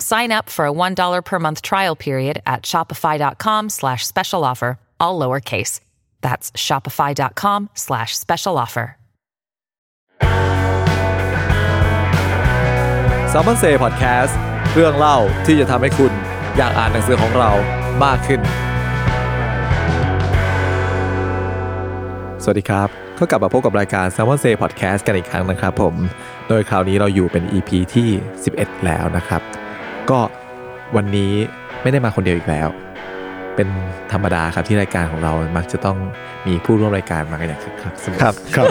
Sign up for a $1 per month trial period at shopify.com slash special offer, all lowercase. That's shopify.com slash special offer. s ซ m ม n นเซ่พอดแคสต์เรื่องเล่าที่จะทำให้คุณอยากอ่านหนังสือของเรามากขึ้น สวัสดีครับ ก็กลับมาพบกับรายการ s ซ m ม n นเซ่พอดแคสต์กันอีกครั้งนะครับผม โดยคราวนี้เราอยู่เป็น EP ที่ 11 แล้วนะครับ ก็วันนี้ไม่ได้มาคนเดียวอีกแล้ว เป็นธรรมดาครับที่รายการของเรา มักจะต้องมีผู้ร่วมรายการมากันอย่างคึกคักเสมอครับครับ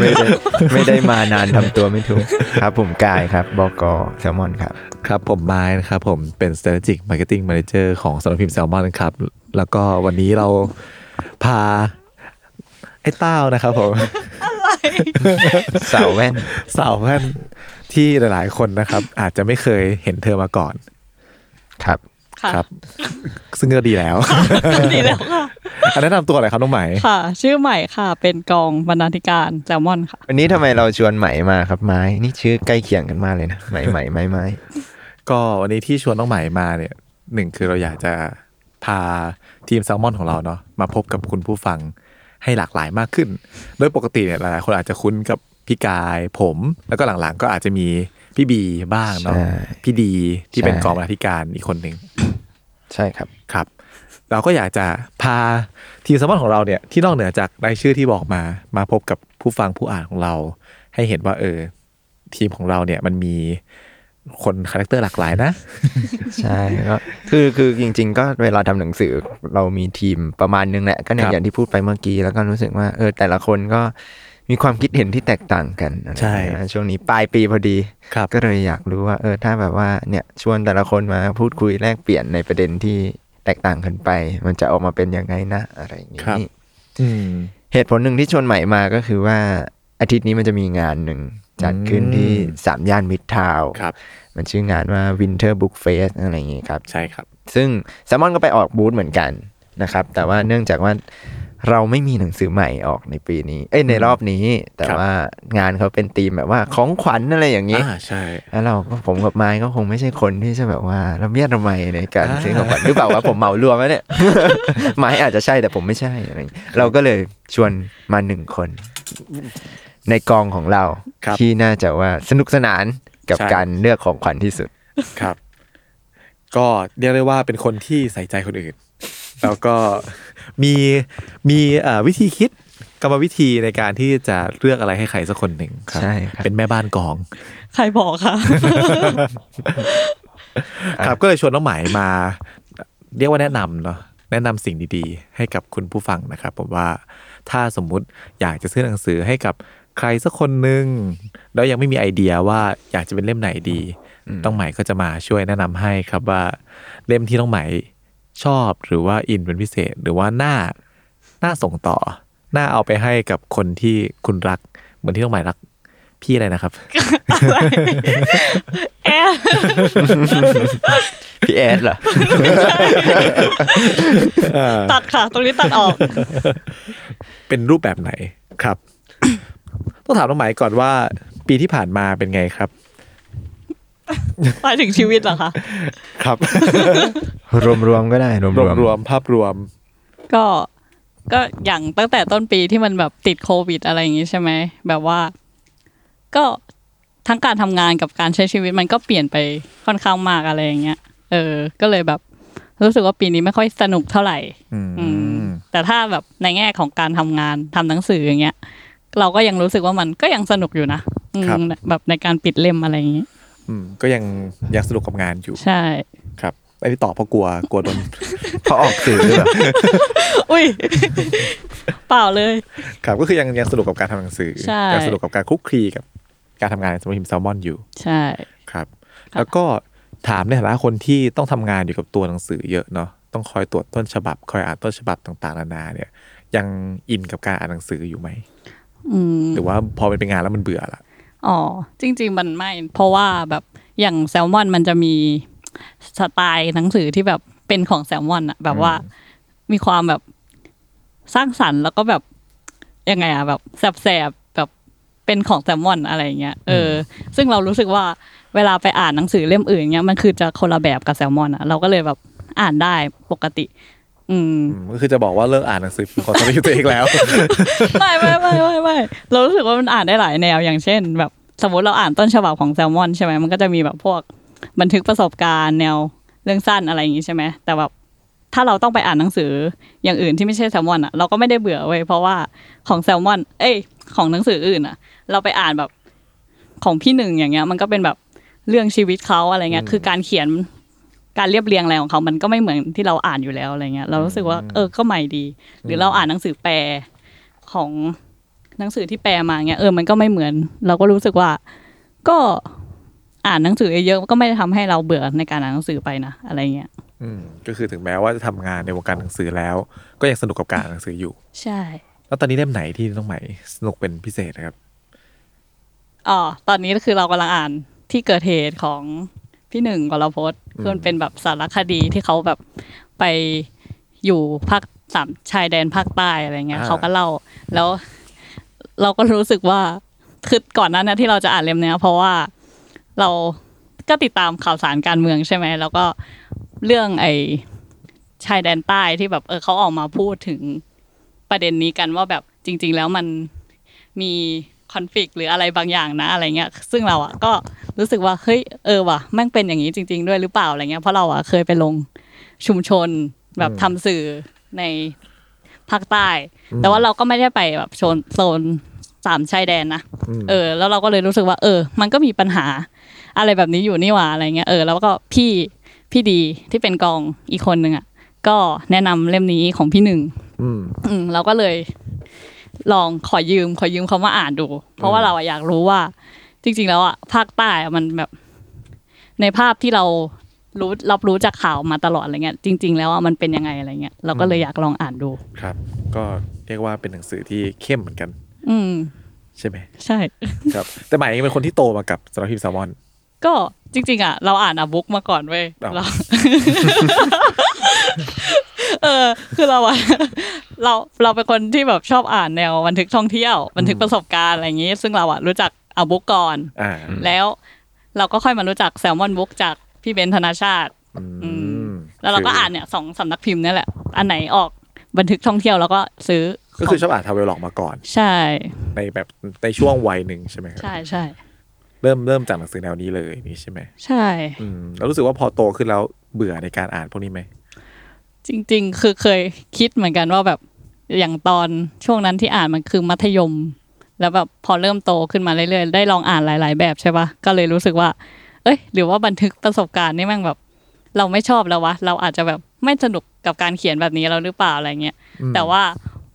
ไม่ได้ไม่ได้มานานทำตัวไม่ถูกครับ ผมกายครับบกแซลมอนครับ ครับผมไม้นะครับผมเป็น strategic marketing manager ของสำนักพิมพ์แซลมอนครับ แล้วก็วันนี้เราพาไอ้เต้านะครับผมสาวแว่น สาวแว่น ที่หลาย ๆ คนนะครับ อาจจะไม่เคยเห็นเธอมาก่อน ครับค่ะครับ ซึ่งก็ดีแล้วดีแล้วค่ะอันแนะนำตัวอะไรครับน้องไหมค่ะ ชื่อใหม่ค่ะ เป็นกองบรรณาธิการแซลมอนค่ะ วันนี้ทำไมเราชวนไหมมาครับไม้ นี่ชื่อใกล้เคียงกันมากเลยนะไหมไหมไม้ไม้ก็วันนี้ที่ชวนน้องไหมมาเนี่ยหนึ่งคือเราอยากจะพาทีมแซลมอนของเราเนาะมาพบกับคุณผู้ฟังให้หลากหลายมากขึ้น โดยปกติเนี่ยหลายๆคนอาจจะคุ้นกับ พี่กายผม แล้วก็หลังๆ ก็อาจจะมีพี่บีบ้างเนาะใช่พี่ดีที่เป็นกองบรรณาธิการอีกคนหนึ่งใช่ครับครับ เราก็อยากจะพาทีมแซลมอนของเราเนี่ยที่นอกเหนือจากรายชื่อที่บอกมา มาพบกับผู้ฟังผู้อ่านของเรา ให้เห็นว่าเออ ทีมของเราเนี่ยมันมีคน character หลากหลายนะ ใช่ก็คือคือจริง ๆ ก็เวลาทำหนังสือเรามีทีมประมาณนึงแหละก็เนี่ครับอย่างที่พูดไปเมื่อกี้แล้วก็รู้สึกว่าเออแต่ละคนก็ มีความคิดเห็นที่แตกต่างกันอะไรใช่อย่างเงี้ยช่วงนี้ปลายปีพอดีครับก็เลยอยากรู้ว่า เออถ้าแบบว่าเนี่ยชวนแต่ละคนมาพูดคุยแลกเปลี่ยนในประเด็นที่แตกต่างกันไป มันจะออกมาเป็นยังไงนะ อะไรอย่างนี้ครับอืมเหตุผลหนึ่งที่ชวนใหม่มาก็คือว่าอาทิตย์นี้มันจะมีงานหนึ่งจัดขึ้นที่สามย่านมิตรทาวน์ครับมันชื่องานว่า Winter Book Fest อะไรอย่างงี้ครับ ใช่ครับ ซึ่งแซมมอนก็ไปออกบูธเหมือนกันนะครับ แต่ว่าเนื่องจากว่า เราไม่มีหนังสือใหม่ออกในปีนี้ เอ้ยในรอบนี้ แต่ครับว่างานเขาเป็นธีมแบบว่าของขวัญอะไรอย่างนี้อ่าใช่แล้วเราก็ผมกับไม้ก็คงไม่ใช่คนที่จะแบบว่าระเมียดระไมในการอ่าซื้อของขวัญหรือเปล่าว่าผมเหมารวมแล้วเนี่ยไม้อาจจะใช่แต่ผมไม่ใช่อะไรอย่างงี้เราก็เลยชวนมาหนึ่งคน ในกองของเราครับที่น่าจะว่าสนุกสนานกับใช่การเลือกของขวัญที่สุดครับ ก็เรียกได้ว่าเป็นคนที่ใส่ใจคนอื่น แล้วก็มีมีเอ่อวิธีคิดกรรมวิธีในการที่จะเลือกอะไรให้ใครสักคนหนึ่งครับใช่ครับเป็นแม่บ้านกอง ใครบอกค่ะครับก็เลยชวนน้องไหมายมา เรียกว่าแนะนำเนาะแนะนำสิ่งดีๆ ให้กับคุณผู้ฟังนะครับ ผมว่าถ้าสมมุติอยากจะซื้อหนังสือให้กับใครสักคนหนึ่งแล้วยังไม่มีไอเดียว่าอยากจะเป็นเล่มไหนดีน้องไหมายก็จะมาช่วยแนะนำให้ครับว่าเล่มที่น้องไหมาย ชอบหรือว่าอินเป็นพิเศษ หรือว่าน่าน่าส่งต่อน่าเอาไปให้กับคนที่คุณรัก เหมือนที่น้องไหมายรักพี่อะไรนะครับแอร์พี่แอดเหรอตัดค่ะ ตรงนี้ตัดออก เป็นรูปแบบไหนครับ ต้องถามน้องไหมายก่อนว่า ปีที่ผ่านมาเป็นไงครับ หมายถึงชีวิตเหรอคะ ครับ รวมๆก็ได้รวมรวมๆรวมภาพรวม ก็ก็อย่างตั้งแต่ต้นปีที่มันแบบติดโควิดอะไรอย่างงี้ใช่ไหมแบบว่า ก็ทั้งการทำงานกับการใช้ชีวิตมันก็เปลี่ยนไปค่อนข้างมากอะไรอย่างเงี้ย เออ ก็เลยแบบ รู้สึกว่าปีนี้ไม่ค่อยสนุกเท่าไหร่อืมอืมแต่ถ้าแบบในแง่ของการทำงานทำหนังสืออย่างเงี้ย เราก็ยังรู้สึกว่ามันก็ยังสนุกอยู่นะอืมแบบในการปิดเล่มอะไรอย่างงี้ อืมก็ยังยังสนุกกับงานอยู่ใช่ครับไอ้ที่ตอบเพราะกลัวกลัวโดนเพราะออกสื่อหรือเปล่าอุ้ยเปล่าเลย ครับก็คือยังยังสนุกกับการทำหนังสือใช่ ยังสนุกกับการคลุกคลีกับการทำงานในสำนักพิมพ์แซลมอนอยู่ใช่ ครับแล้วก็ถามในฐานะคนที่ต้องทำงานอยู่กับตัวหนังสือเยอะเนาะต้องคอยตรวจต้นฉบับ คอยอ่านต้นฉบับต่างๆนานาเนี่ย ยังอินกับการอ่านหนังสืออยู่ไหมอืม หรือว่าพอมันเป็นงานแล้วมันเบื่อละ อ๋อจริง ๆ มันไม่ เพราะว่าแบบอย่างแซลมอนมันจะมีสไตล์หนังสือที่แบบเป็นของแซลมอนอะแบบว่ามีความแบบสร้างสรรค์แล้วก็แบบยังไงอะแบบแสบๆแบบเป็นของแซลมอนอะไรอย่างเงี้ยเอออ ซึ่งเรารู้สึกว่าเวลาไปอ่านหนังสือเล่มอื่นเงี้ยมันคือจะคนละแบบกับแซลมอนอะเราก็เลยแบบอ่านได้ปกติ อืมอืมก็คือจะบอกว่าเลิกอ่านหนังสือของสำนักพิมพ์ตัวเองแล้ว ไม่ไม่ไม่ไม่ไม่เรารู้สึกว่ามันอ่านได้หลายแนวอย่างเช่น แบบสมมติเราอ่านต้นฉบับของแซลมอนใช่ไหมมันก็จะมีแบบพวกบันทึกประสบการณ์แนวเรื่องสั้นอะไรอย่างงี้ใช่ไหมแต่แบบถ้าเราต้องไปอ่านหนังสืออย่างอื่นที่ไม่ใช่แซลมอนอะเราก็ไม่ได้เบื่อเว้ยเพราะว่าของแซลมอน เอ้ย ของหนังสืออื่นอะ เราไปอ่านแบบของพี่หนึ่งอย่างเงี้ย มันก็เป็นแบบเรื่องชีวิตเขาอะไรเงี้ย คือการเขียน การเรียบเรียงอะไรของเขา มันก็ไม่เหมือนที่เราอ่านอยู่แล้วอะไรเงี้ย เรารู้สึกว่า เออก็ใหม่ดี หรือเราอ่านหนังสือแปลของหนังสือที่แปลมาเงี้ย เออ มันก็ไม่เหมือน เราก็รู้สึกว่า ก็อ่านหนังสือเยอะๆก็ไม่ได้ทำให้เราเบื่อในการอ่านหนังสือไปนะอะไรเงี้ย อืม ก็คือถึงแม้ว่าจะทำงานในวงการหนังสือแล้ว ก็ยังสนุกกับการอ่านหนังสืออยู่ ใช่ แล้วตอนนี้เล่มไหนที่น้องใหม่สนุกเป็นพิเศษนะครับอ๋อตอนนี้ก็คือเรากำลังอ่านที่เกิดเหตุของ พี่หนึ่งกรพจน์คือมันเป็นแบบสารคดีที่เขาแบบไปอยู่ภาคสามชายแดนภาคใต้อะไรเงี้ยอ่าเขาก็เล่า แล้วเราก็รู้สึกว่าคือก่อนหนั้นนะที่เราจะอ่านเล่มเนี้ยเพราะว่าเราก็ติดตามข่าวสารการเมืองใช่ไหมแล้วก็เรื่องไอชายแดนใต้ที่แบบเออเขาออกมาพูดถึงประเด็นนี้กันว่าแบบจริง ๆ แล้วมันมี คอน FLICT หรืออะไรบางอย่างนะอะไรเงี้ย ซึ่งเราอะก็รู้สึกว่าเฮ้ยเออว่ะแม่งเป็นอย่างนี้จริง ๆ ด้วยหรือเปล่าอะไรเงี้ยเพราะเราอะเคยไปลงชุมชนแบบทำสื่อในภาคใต้ แต่ว่าเราก็ไม่ได้ไปแบบโซนโซนสามชายแดนนะเออ แล้วเราก็เลยรู้สึกว่า เออ มันก็มีปัญหาอะไรแบบนี้อยู่นี่หว่าอะไรเงี้ยเออแล้วก็พี่พี่ดีที่เป็นกองอีกคนหนึ่งอะก็แนะนำเล่มนี้ของพี่หนึ่งอืมอืมเราก็เลย ลองขอยืมขอยืมเขามาอ่านดู เพราะว่าเราอะอยากรู้ว่า จริง ๆ แล้วอะภาคใต้อะมันแบบ ในภาพที่เรารู้รับรู้จากข่าวมาตลอดอะไรเงี้ยจริง ๆ แล้วอะมันเป็นยังไงอะไรเงี้ยเราก็เลยอยากลองอ่านดู ครับ ก็เรียกว่าเป็นหนังสือที่เข้มเหมือนกัน อืมใช่ไหมใช่ ครับ แต่ใหม่เองเป็นคนที่โตมากับสำนักพิมพ์แซลมอน ก็จริง ๆ อะ เราอ่านอะบุ๊กมาก่อนเว้ยอ้าวเรา เออ คือเราอะเราเราเป็นคนที่แบบชอบอ่านแนวบันทึกท่องเที่ยวบันทึกประสบการณ์อะไรอย่างงี้ ซึ่งเราอะรู้จัก a book ก่อนอ่าแล้วเราก็ค่อยมารู้จัก Salmon Book จากพี่เบนซ์ธนาชาติอืมแล้วเราก็อ่านเนี่ยสองสำนักพิมพ์นี่แหละ อันไหนออกบันทึกท่องเที่ยวเราก็ซื้อก็คือชอบอ่าน travelogue มาก่อน ใช่ ในแบบในช่วงวัยหนึ่งใช่ไหมครับใช่ใช่เริ่มเริ่มจากหนังสือแนวนี้เลยนี่ใช่ไหมใช่อืมแล้วรู้สึกว่าพอโตขึ้นแล้วเบื่อในการอ่านพวกนี้ไหม จริง ๆ คือเคยคิดเหมือนกันว่าแบบอย่างตอนช่วงนั้นที่อ่านมันคือมัธยม แล้วแบบพอเริ่มโตขึ้นมาเรื่อยๆ ได้ลองอ่านหลาย ๆ แบบใช่ปะก็เลยรู้สึกว่า เอ้ย หรือว่าบันทึกประสบการณ์นี่แม่งแบบ เราไม่ชอบแล้ววะ เราอาจจะแบบไม่สนุกกับการเขียนแบบนี้แล้วหรือเปล่าอะไรเงี้ยแต่ว่า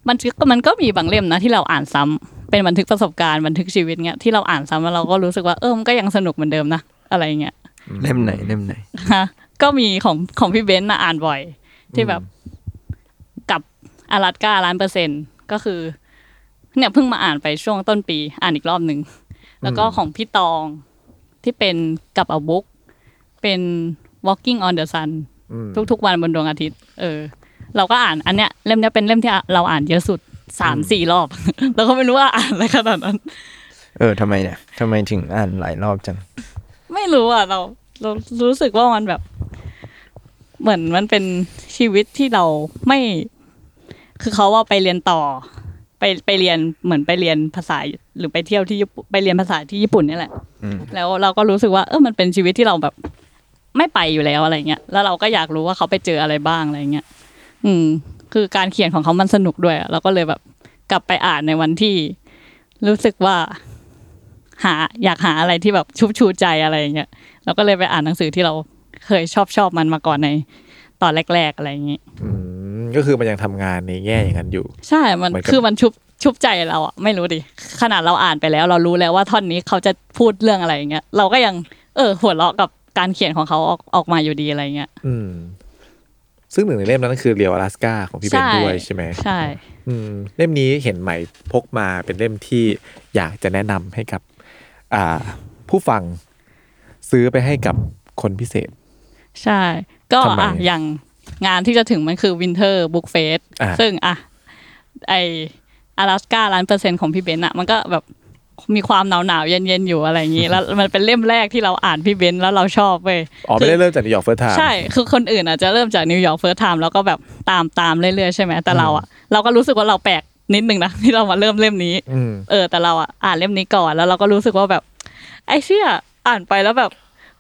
มันก็มันก็มีบางเล่มนะที่เราอ่านซ้ำเป็นบันทึกประสบการณ์บันทึกชีวิตเงี้ยที่เราอ่านซ้ำแล้วเราก็รู้สึกว่าเออมันก็ยังสนุกเหมือนเดิมนะอะไรเงี้ยเล่มไหนเล่มไหนฮะก็มีของของพี่เบนซ์นะอ่านบ่อย ที่แบบกับอารัตกาล้านเปอร์เซ็นต์ก็คือ เนี่ยเพิ่งมาอ่านไปช่วงต้นปี อ่านอีกรอบหนึ่งแล้วก็ของพี่ตองที่เป็นกับอาบุ๊กเป็น walking on the sun อืมทุกๆวันบนดวงอาทิตย์ เออ เราก็อ่านอันเนี้ยเล่มเนี้ยเป็นเล่มที่เราอ่านเยอะสุดสามสี่รอบเราก็ไม่รู้ว่าอ่านอะไรขนาดนั้น เออทำไมเนี่ยทำไมถึงอ่านหลายรอบจัง ไม่รู้อะเราเรารู้สึกว่ามันแบบ เหมือนมันเป็นชีวิตที่เราไม่ คือเขาว่าไปเรียนต่อ ไปไปเรียนเหมือนไปเรียนภาษาหรือไปเที่ยวที่ญี่ปุ่นไปเรียนภาษาที่ญี่ปุ่นนี่แหละแล้วเราก็รู้สึกว่า เออมันเป็นชีวิตที่เราแบบ ไม่ไปอยู่แล้วอะไรเงี้ยแล้วเราก็อยากรู้ว่าเขาไปเจออะไรบ้างอะไรเงี้ยอืม คือการเขียนของเขามันสนุกด้วยเราก็เลยแบบกลับไปอ่านในวันที่ รู้สึกว่า หา อยากหาอะไรที่แบบชุบชูใจอะไรเงี้ยเราก็เลยไปอ่านหนังสือที่เรา เคยชอบชอบมันมาก่อนในตอนแรก ๆ อะไรอย่างงี้อืมก็คือมันยังทำงานในแง่อย่างนั้นอยู่ ใช่มันเหมือนกับคือมันชุบชุบใจเราอะไม่รู้ดิขนาดเราอ่านไปแล้ว เรารู้แล้วว่าท่อนนี้เขาจะพูดเรื่องอะไรอย่างเงี้ยเราก็ยัง เออ หัวเราะกับการเขียนของเขาออกออกมาอยู่ดีอะไรเงี้ยอืมซึ่งหนึ่งในเล่มนั้นก็คือ Real Alaska ของพี่เบนซ์ด้วยใช่ไหมใช่อืมเล่มนี้เห็นใหม่พกมาเป็นเล่มที่อยากจะแนะนำให้กับ อ่า ผู้ฟังซื้อไปให้กับคนพิเศษ ใช่ ก็ทำไม อะอย่างงานที่จะถึงมันคือ Winter Book Fest อ่าซึ่งอะไออลาสกาล้านเปอร์เซ็นต์ของพี่เบนซ์อะมันก็แบบมีความหนาวหนาวๆเย็นเย็นๆอยู่อะไรอย่างงี้ แล้วมันเป็นเล่มแรกที่เราอ่านพี่เบนซ์แล้วเราชอบเว้ย อ๋อไม่ได้เริ่มจาก New York First Time ใช่ คือคนอื่นอาจจะเริ่มจาก New York First Time แล้วก็แบบตามตามเรื่อยๆใช่ไหม แต่เราอะเราก็รู้สึกว่าเราแปลกนิดนึงนะ ที่เรามาเริ่มเล่มนี้ อืม เออ แต่เราอะอ่านเล่มนี้ก่อนแล้วเราก็รู้สึกว่าแบบ ไอ้เชี่ยอ่านไปแล้วแบบ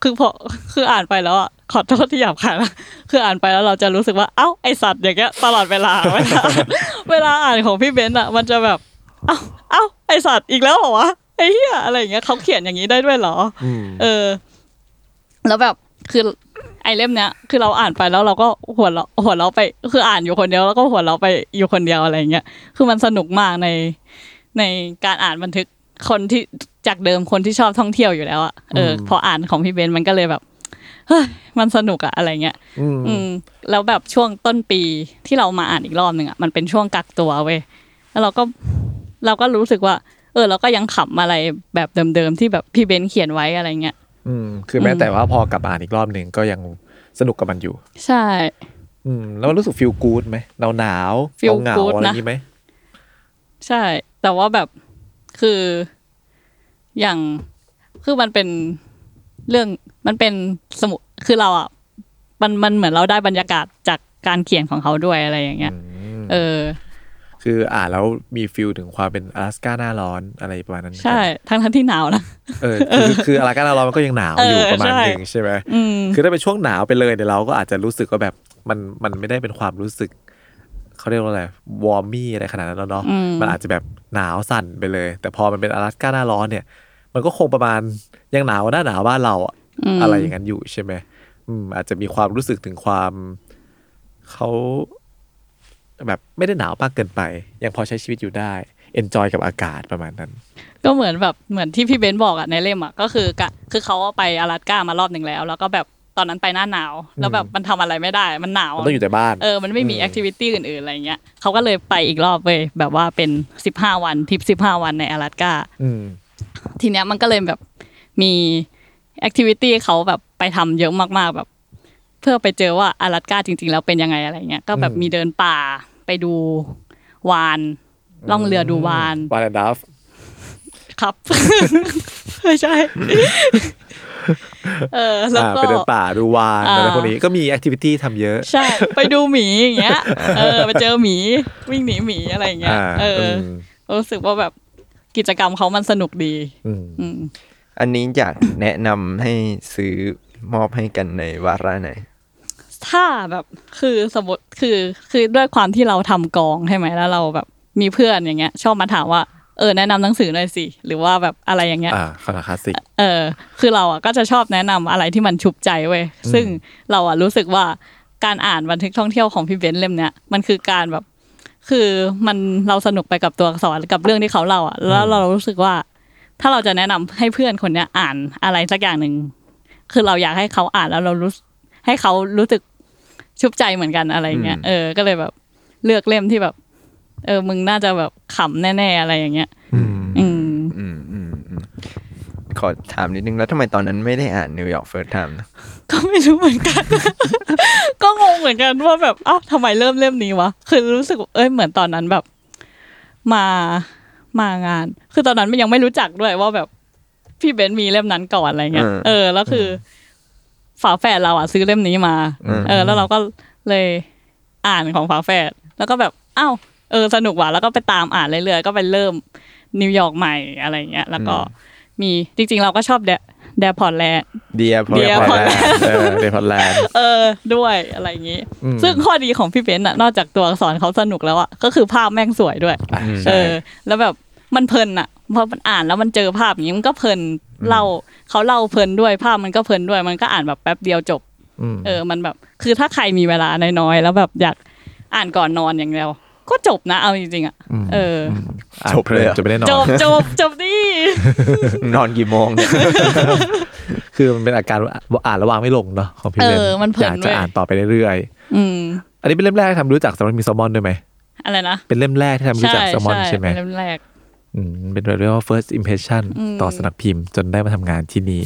คือพอคืออ่านไปแล้วอะ ขอโทษที่หยาบคายนะคืออ่านไปแล้วเราจะรู้สึกว่าเอ้าไอ้สัตว์อย่างเงี้ยตลอดเวลาเวลาเวลาอ่านของพี่เบนซ์อะมันจะแบบเอ้าเอ้าไอ้สัตว์อีกแล้วเหรอวะไอเหี้ยอะไรอย่างเงี้ยเขาเขียนอย่างนี้ได้ด้วยเหรอเออ แล้วแบบคือไอเล่มเนี้ยคือเราอ่านไปแล้วเราก็หัวเราะหัวเราะไปคืออ่านอยู่คนเดียวแล้วก็หัวเราะไปอยู่คนเดียวอะไรเงี้ยคือมันสนุกมากในในการอ่านบันทึกคนที่จากเดิมคนที่ชอบท่องเที่ยวอยู่แล้วอะเออพออ่านของพี่เบนซ์มันก็เลยแบบ มันสนุกอะอะไรเงี้ยอืมอืมแล้วแบบช่วงต้นปีที่เรามาอ่านอีกรอบหนึ่งอะมันเป็นช่วงกักตัวเว้ยแล้วเราก็เราก็รู้สึกว่า เออ เราก็ยังขำอะไรแบบเดิมๆที่แบบพี่เบนซ์เขียนไว้อะไรเงี้ยอืม คือแม้แต่ว่าพอกลับมาอ่านอีกรอบหนึ่งก็ยังสนุกกับมันอยู่ ใช่ อืม แล้วมันรู้สึกฟีลกู๊ดไหมหนาวหนาวๆ feel เหงา good ๆอะไรอนะย่างนี้ไหมใช่ แต่ว่าแบบคืออย่างคือมันเป็นเรื่อง มันเป็นสมุคือเราอะมันมันเหมือนเราได้บรรยากาศจากการเขียนของเขาด้วยอะไรอย่างเงี้ยอืมเออ คืออ่านแล้วมีฟิลถึงความเป็นอลาสก้าหน้าร้อนอะไรประมาณนั้น ใช่ ทั้งทั้งที่หนาวนะเออคือคืออลาสก้าหน้าร้อนมันก็ยังหนาวอยู่เออประมาณใช่หนึ่งใช่ไหมอืมคือถ้าเป็นช่วงหนาวไปเลยเนี่ยเราก็อาจจะรู้สึกว่าแบบมันมันไม่ได้เป็นความรู้สึกเขาเรียกว่าอะไรวอร์มี่อะไรขนาดนั้นแล้วเนาะอืมมันอาจจะแบบหนาวสั่นไปเลย แต่พอมันเป็นอลาสก้าหน้าร้อนเนี่ย มันก็คงประมาณยังหนาวกว่าหน้าหนาวบ้านเราอะม อะไรอย่างนั้นอยู่ใช่ไหมอืม อาจจะมีความรู้สึกถึงความเขาแบบไม่ได้หนาวมากเกินไป ยังพอใช้ชีวิตอยู่ได้ เอนจอยกับอากาศประมาณนั้น ก็เหมือนแบบเหมือนที่พี่เบนซ์บอกอะในเล่มอะก็คือกะคือเขาไป阿拉สก้ามารอบหนึ่งแล้ว แล้วก็แบบตอนนั้นไปหน้าหนาว แล้วแบบมันทำอะไรไม่ได้ มันหนาว มันต้องอยู่แต่บ้าน เออ มันไม่มี อืม แอคทิวิตี้อื่นๆอะไรเงี้ยเขาก็เลยไปอีกรอบเว้ยแบบว่าเป็นสิบห้าวันทริปสิบห้าวันใน阿拉สก้า อืม ทีเนี้ยมันก็เลยแบบมี activity เขาแบบไปทำเยอะมากๆแบบ เพื่อไปเจอว่าอลาสก้าจริง ๆ แล้วเป็นยังไงอะไรเงี้ยก็แบบอืมมีเดินป่าไปดูวาฬล่องเรือดูวาฬวาฬดัฟครับไม่ใช่เออแล้วอ่าก็ไปเดินป่าดูวาฬอ่าอะไรพวกนี้ก็มี activity ทำเยอะ ใช่ ไปดูหมีอย่างเงี้ยเออไปเจอหมีวิ่งหนีหมีอะไรอย่างเงี้ยอ่าเอออืมรู้สึกว่าแบบกิจกรรมเขามันสนุกดี อืม อืมอันนี้อยากแนะนำให้ซื้อมอบให้กันในวาระไหนถ้าแบบคือสมมติคือคือด้วยความที่เราทำกองใช่ไหมแล้วเราแบบมีเพื่อนอย่างเงี้ย ชอบมาถามว่าเออแนะนำหนังสือหน่อยสิหรือว่าแบบอะไรอย่างเงี้ยอ่าคลาสสิกเออ คือเราอะก็จะชอบแนะนำอะไรที่มันชุบใจเว้ยซึ่งเราอะรู้สึกว่าการอ่านบันทึกท่องเที่ยวของพี่เบนซ์เล่มเนี้ยมันคือการแบบ คือมันเราสนุกไปกับตัวอักษรกับเรื่องที่เขาเล่าอะแล้วเรารู้สึกว่า ถ้าเราจะแนะนำให้เพื่อนคนเนี้ยอ่านอะไรสักอย่างหนึ่งคือเราอยากให้เขาอ่านแล้วเรารู้สึกให้เขารู้สึกชุบชูใจเหมือนกันอะไรเงี้ยอืมเออก็เลยแบบ เลือกเล่มที่แบบ เออ มึงน่าจะแบบขำแน่ๆอะไรอย่างเงี้ย อืมอืมอืมอืมอืมขอถามนิดนึงแล้วทำไมตอนนั้นไม่ได้อ่าน New York First Time นะก็ไม่รู้เหมือนกัน ก็งงเหมือนกันว่าแบบเอ้าทำไมเริ่มเล่มนี้วะ คือรู้สึกว่าเอ้ยเหมือนตอนนั้นแบบ มา มางาน คือตอนนั้นมันยังไม่รู้จักด้วยว่าแบบพี่เบนซ์มีเล่มนั้นก่อนอะไรเงี้ย เออ แล้วคืออฝาแฝดเราอะซื้อเล่มนี้มา เออ แล้วเราก็เลยอ่านของฝาแฝด แล้วก็แบบอ้าวเออ สนุกว่ะ แล้วก็ไปตามอ่านเรื่อยๆ ก็ไปเริ่มนิวยอร์กใหม่อะไรเงี้ย แล้วก็มีจริงๆ เราก็ชอบเด Dear Portland Dear Port Dear Portland เออ Dear Portlandเออด้วยอะไรอย่างงี้อืมซึ่งข้อดีของพี่เบนซ์อะนอกจากตัวอักษรเขาสนุกแล้วอะก็คือภาพแม่งสวยด้วยอะเอใช่อแล้วแบบมันเพลินอะพอมันอ่านแล้วมันเจอภาพอย่างนี้มันก็เพลินเล่าเขาเล่าเพลินด้วยภาพมันก็เพลินด้วย มันก็อ่านแบบแป๊บเดียวจบมเออ มันแบบ คือถ้าใครมีเวลาน้อยๆแล้วแบบอยากอ่านก่อนนอนอย่างเดียว ก็จบนะเอาจริงๆอะเออออ่านจบเลยเหรอจะไม่ได้นอจบนจบจบดินอนกี่โมงเนี่ยคือมันเป็นอาการอ่านแล้ววางไม่ลงเนาะของพี่เอเล่นอมันเพลิอนยากจะเว้ยอ่านต่อไปเรื่อยอืมๆอันนี้เป็นเล่มแรกที่ทำรู้จักสำหรับมีแซลมอนด้วยไหมอะไรนะเป็นเล่มแรกที่ทำรู้จักแซลมอนใช่ไหมเป็นเล่มแรกอืมเป็นเรียกว่า first impression อืมต่อสำนักพิมพ์จนได้มาทำงานที่นี่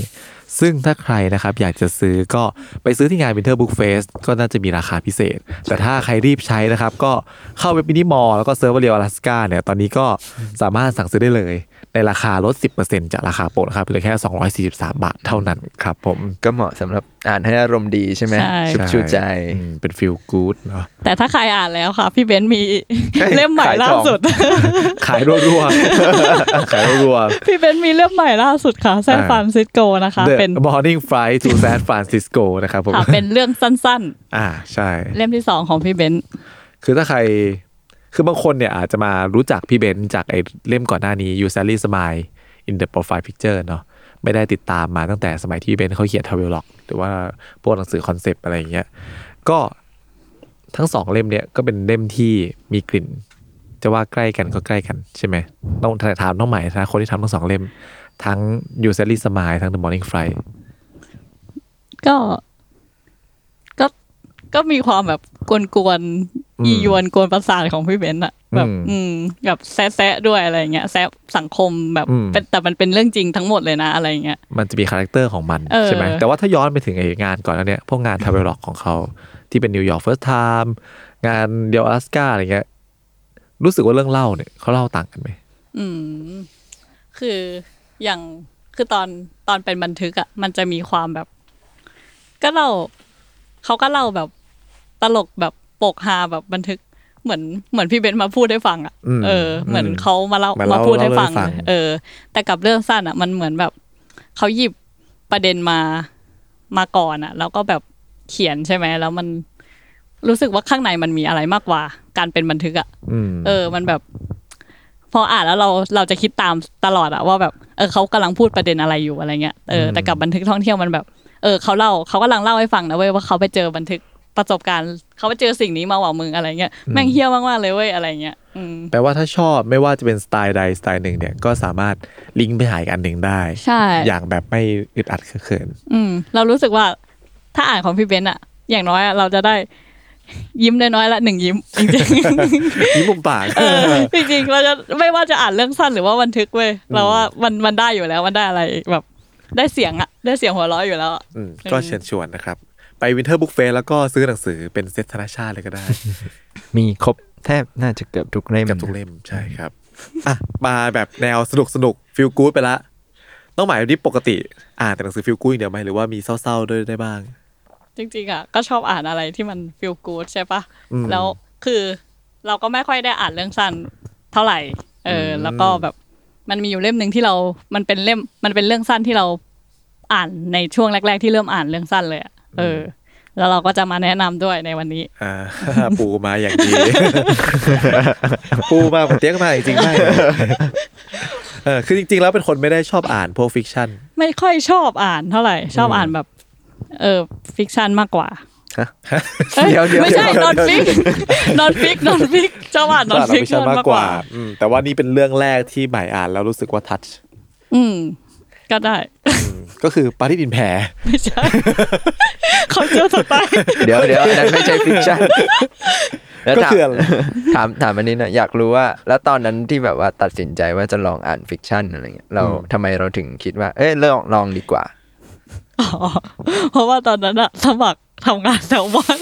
ซึ่งถ้าใครนะครับอยากจะซื้อก็ไปซื้อที่งาน Winter Book Fest ก็น่าจะมีราคาพิเศษ แต่ถ้าใครรีบใช้นะครับ ก็เข้าเว็บ Minimore แล้วก็ search ว่า Real Alaska เนี่ยตอนนี้ก็สามารถสั่งซื้อได้เลย ในราคาลด 10%จากราคาปกนะครับเหลือแค่ 243 บาทเท่านั้นครับผมก็เหมาะสำหรับ อ่านให้อารมณ์ดีใช่ไหมใช่ ชุบชูใจ อืมเป็น feel good เนาะแต่ถ้าใครอ่านแล้วค่ะ พี่เบนซ์มีเฮ้ยเล่มใหม่ขายของล่าสุด ขายรัวๆ ขายรัวพี่เบนซ์มีเล่มใหม่ล่าสุดค่ะแซนฟรานซิสโกนะคะๆ The เป็น Morning Flight to San Francisco นะครับผม ค่ะเป็นเรื่องสั้นอ่าใช่ ๆ เล่มที่สองของพี่เบนซ์ คือถ้าใคร คือบางคนเนี่ยอาจจะมารู้จักพี่เบนซ์จากไอ้เล่มก่อนหน้านี้ You Sadly Smile in the Profile Picture เนาะ ไม่ได้ติดตามมาตั้งแต่สมัยที่เบนซ์เขาเขียน travelogue หรือว่าพวกหนังสือคอนเซปต์อะไรอย่างเงี้ยก็ทั้งสองเล่มเนี่ยก็เป็นเล่มที่มีกลิ่น จะว่าใกล้กันก็ใกล้กันใช่ไหมต้องถามน้องใหม่นะคนที่ทำทั้งสองเล่ม ทั้ง You Sadly Smile ทั้ง The Morning Flight ก็ก็ก็มีความแบบ กวนๆยียวนกวนประสาทของพี่เบนซ์อะแบบอืมอืมแบบแซะๆด้วยอะไรเงี้ยแซะสังคมแบบอืมเป็นแต่มันเป็นเรื่องจริงทั้งหมดเลยนะอะไรเงี้ยมันจะมี character ของมันเออใช่ไหมแต่ว่าถ้าย้อนไปถึงไอ้งานก่อนแล้วเนี่ยพวกงาน travelogue ของเขาที่เป็น New York First Timeงานเดียวอลาสกาอะไรเงี้ยรู้สึกว่าเรื่องเล่าเนี่ยเขาเล่าต่างกันไหมอืม คืออย่างคือตอนตอนเป็นบันทึกอะมันจะมีความแบบ ก็เล่าเขาก็เล่าแบบ ตลกแบบโปกฮาแบบบันทึกเหมือนเหมือนพี่เบนซ์มาพูดให้ฟังอะอืมเออ เหมือนอืมเขามาเล่ามามาเล่าพูดให้เล่าฟังให้ฟัง เออ แต่กับเรื่องสั้นอะมันเหมือนแบบเขาหยิบประเด็นมามาก่อนอะแล้วก็แบบเขียนใช่ไหมแล้วมันรู้สึกว่าข้างในมันมีอะไรมากกว่า การเป็นบันทึกอะอืมเออ มันแบบ พออ่านแล้วเราเราจะคิดตามตลอดอะว่าแบบเออเขากำลังพูดประเด็นอะไรอยู่อะไรเงี้ยเออแต่กับบันทึกท่องเที่ยวมันแบบ เออเขาเล่าเขากำลังเล่าให้ฟังนะเว้ยว่าเขาไปเจอบันทึก ประสบการณ์เขาไปเจอสิ่งนี้มาว่ะมึงอะไรเงี้ยแม่งเฮี้ยมากๆเลยเว้ยอะไรเงี้ยอืมแปลว่าถ้าชอบไม่ว่าจะเป็นสไตล์ใดสไตล์หนึ่งเนี่ยก็สามารถลิงก์ไปหาอีกอันหนึ่งได้ใช่อย่างแบบไม่อึดอัดเขินอืมเรารู้สึกว่าถ้าอ่านของพี่เบนซ์อะอย่างน้อยอะเราจะได้ยิ้มน้อยๆละหนึ่งยิ้มจริงๆๆยิ้มมุมปากเออจริงๆเราจะไม่ว่าจะอ่านเรื่องสั้นหรือว่าบันทึกเว้ยเราว่ามันมันได้อยู่แล้วมันได้อะไรแบบ ได้เสียงอะได้เสียงหัวเราะอยู่แล้วอะอืมก็เชิญชวนนะครับ ไป Winter Book Fest แล้วก็ซื้อหนังสือเป็นเซตธนชาติเลยก็ได้ มีครบแทบน่าจะเกือบทุกเล่มกับทุกเล่มใช่ครับอะมาแบบแนวสนุกสนุกฟิลกู๊ดไปละต้องหมายที่ปกติอ่านแต่หนังสือฟิลกู๊ดอย่างเดียวไหมหรือว่ามีเศร้าๆด้วยได้บ้าง จริงๆอะก็ชอบอ่านอะไรที่มันฟีลกู๊ดใช่ปะอืมแล้วคือเราก็ไม่ค่อยได้อ่านเรื่องสั้นเท่าไหร่ เอออมแล้วก็แบบมันมีอยู่เล่มหนึ่งที่เรา มันเป็นเล่ม มันเป็นเรื่องสั้นที่เราอ่านในช่วงแรก ๆ ที่เริ่มอ่านเรื่องสั้นเลยอะ เออ แล้วเราก็จะมาแนะนำด้วยในวันนี้อ่าปูมาอย่างดี ปูมาผมเตี้ยกมาจริงๆไม่เออคือจริง ๆ แล้วเป็นคนไม่ได้ชอบอ่านพวก fictionไม่ค่อยชอบอ่านเท่าไหร่ ชอบอ่านแบบ เออ fiction มากกว่าอ้เดี๋ยวเดี๋ยวไม่ใช่ non-fic non-fic non-fic ชอบอ่าน non อ่าน fic fiction มากกว่าอืมแต่ว่านี่เป็นเรื่องแรกที่ใหม่อ่านแล้วรู้สึกว่า touchอืม ก็ได้ ก็คือปาริดินแพรไม่ใช่เขาเจอสไตล์เดี๋ยวเดี๋ยวอันนั้นไม่ใช่ fiction แล้วก็ถามคืออะไรถามถามอันนี้นะอยากรู้ว่า แล้วตอนนั้นที่แบบว่าตัดสินใจว่าจะลองอ่าน fiction อะไรเงี้ยเราทำไมเราถึงคิดว่า เอ้ยลองลองดีกว่าอ๋อเพราะว่าตอนนั้นอะสมัคร ทำงานแซลมอน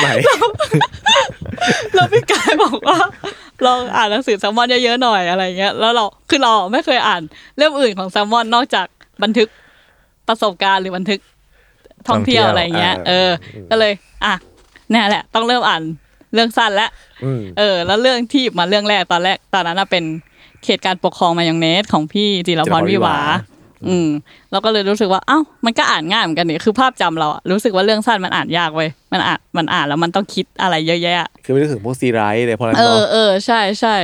ใหม่แล้วพี่กายบอกว่าลองอ่านหนังสือแซลมอนเยอะๆหน่อยอะไรเงี้ยแล้วเราคือเราไม่เคยอ่านเรื่องอื่นของแซลมอนนอกจากบันทึกประสบการณ์หรือบันทึกท่องเที่ยวท่องเที่ยวอะไรเงี้ยอ่าเออ ก็เลย อะเนี่ยแหละ ต้องเริ่มอ่านเรื่องสั้นแล้วอืมเออ แล้วเรื่องที่หยิบมาเรื่องแรกตอนแรกตอนนั้นน่ะเป็นเขตการปกครองมายองเนสของพี่จิรพรวิหวา อืมเราก็เลยรู้สึกว่าเอ้ามันก็อ่านง่ายเหมือนกันนี่คือภาพจำเราอะรู้สึกว่าเรื่องสั้นมันอ่านยากเว้ยมันอ่านมันอ่านแล้วมันต้องคิดอะไรเยอะแยะ คือไม่ได้ถึงพวกซีไรส์เลยเพราะนั้นเออเนาะเออใช่ใช่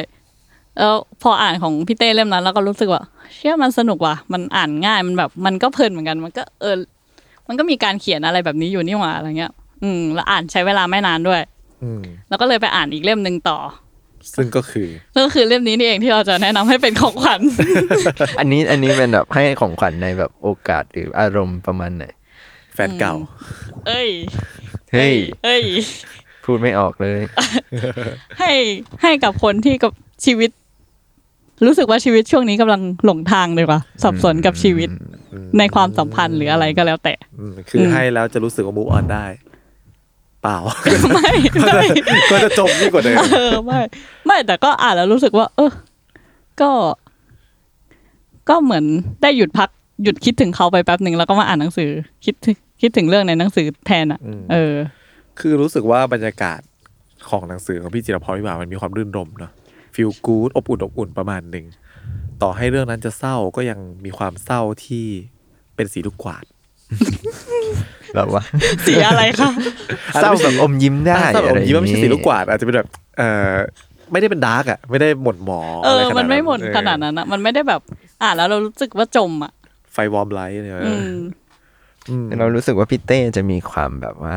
แล้วพออ่านของพี่เต้เล่มนั้นเราก็รู้สึกว่า เชื่อมันสนุกว่ะมันอ่านง่ายมันแบบ มันก็เพลินเหมือนกัน มันก็เออ มันก็มีการเขียนอะไรแบบนี้อยู่นี่หว่าอะไรเงี้ย อืม แล้วอ่านใช้เวลาไม่นานด้วยอืมแล้วก็เลยไปอ่านอีกเล่มหนึ่งต่อ ซึ่งก็คือนั่นก็คือเล่มนี้นี่เองที่เราจะแนะนำให้เป็นของขวัญ อันนี้อันนี้เป็นแบบให้ของขวัญในแบบโอกาสหรืออารมณ์ประมาณไหนแฟนเก่า เอ้ย เฮ้ย เอ้ย พูดไม่ออกเลย ให้ให้กับคนที่กับชีวิต รู้สึกว่าชีวิตช่วงนี้กำลังหลงทางเลยว่ะสับสนกับชีวิตในความสัมพันธ์หรืออะไรก็แล้วแต่อืมคือให้แล้วจะรู้สึกว่า move on ได้ เปล่า ไม่ไม่ก็จะจมยิ่งกว่าเดิมเออไม่ ไม่แต่ก็อ่านแล้วรู้สึกว่า เออ ก็ ก็เหมือนได้หยุดพักหยุดคิดถึงเขาไปแป๊บหนึ่งแล้วก็มาอ่านหนังสือ คิดถึงคิดถึงเรื่องในหนังสือแทนอะอืมเออ คือรู้สึกว่าบรรยากาศของหนังสือของพี่จิรพรวิบากมันมีความรื่นรมย์เนาะฟีลกู๊ดอบอุ่นอบอุ่นประมาณหนึ่งต่อให้เรื่องนั้นจะเศร้าก็ยังมีความเศร้าที่เป็นสีลูกกวาด แบบว่าสีอะไรคะเศร้าแบบอมยิ้มได้เศร้าแบบอะไรอมยิ้มว่าไม่ใช่อย่างสีงี้ลูกกวาดอาจจะเป็นแบบเออไม่ได้เป็น dark อะไม่ได้หม่นหมองเออะไรอขนาดมันไม่หมดเออขนาดนั้นอะมันไม่ได้แบบ อ่านแล้วเรารู้สึกว่าจมอะไฟ warm light เนี่ยอืมอืมเรารู้สึกว่าพี่เต้จะมีความแบบว่า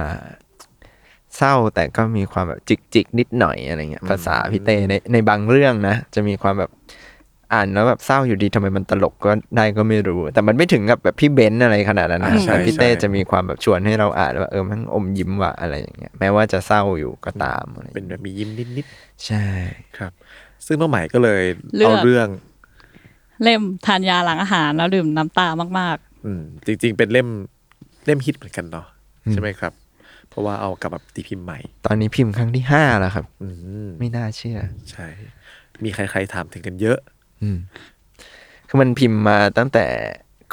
เศร้าแต่ก็มีความแบบจิกจิกๆนิดหน่อยอะไรเงี้ยภาษาพี่เต้ในในบางเรื่องนะ จะมีความแบบ อ่านแล้วแบบเศร้าอยู่ดีทำไมมันตลกก็ได้ก็ไม่รู้ แต่มันไม่ถึงกับแบบพี่เบนซ์อะไรขนาดนั้นนะอ่าใช่แต่พี่เต้ใช่จะมีความแบบชวนให้เราอ่านว่าเออมันอมยิ้มว่ะอะไรอย่างเงี้ยแม้ว่าจะเศร้าอยู่ก็ตามอะไรเป็นแบบมียิ้มนิดใช่ๆครับ ซึ่งน้องใหม่ก็เลยเลือกเอาเรื่อง เล่มทานยาหลังอาหารแล้วดื่มน้ำตามากอืมจริง ๆ เป็นเล่มเล่มฮิตเหมือนกันเนาะใช่ไหมครับ เพราะว่าเอากลับแบบตีพิมพ์ใหม่ ตอนนี้พิมพ์ครั้งที่ห้าแล้วครับ อืมไม่น่าเชื่อ ใช่ มีใครๆถามถึงกันเยอะอืม คือมันพิมพ์มาตั้งแต่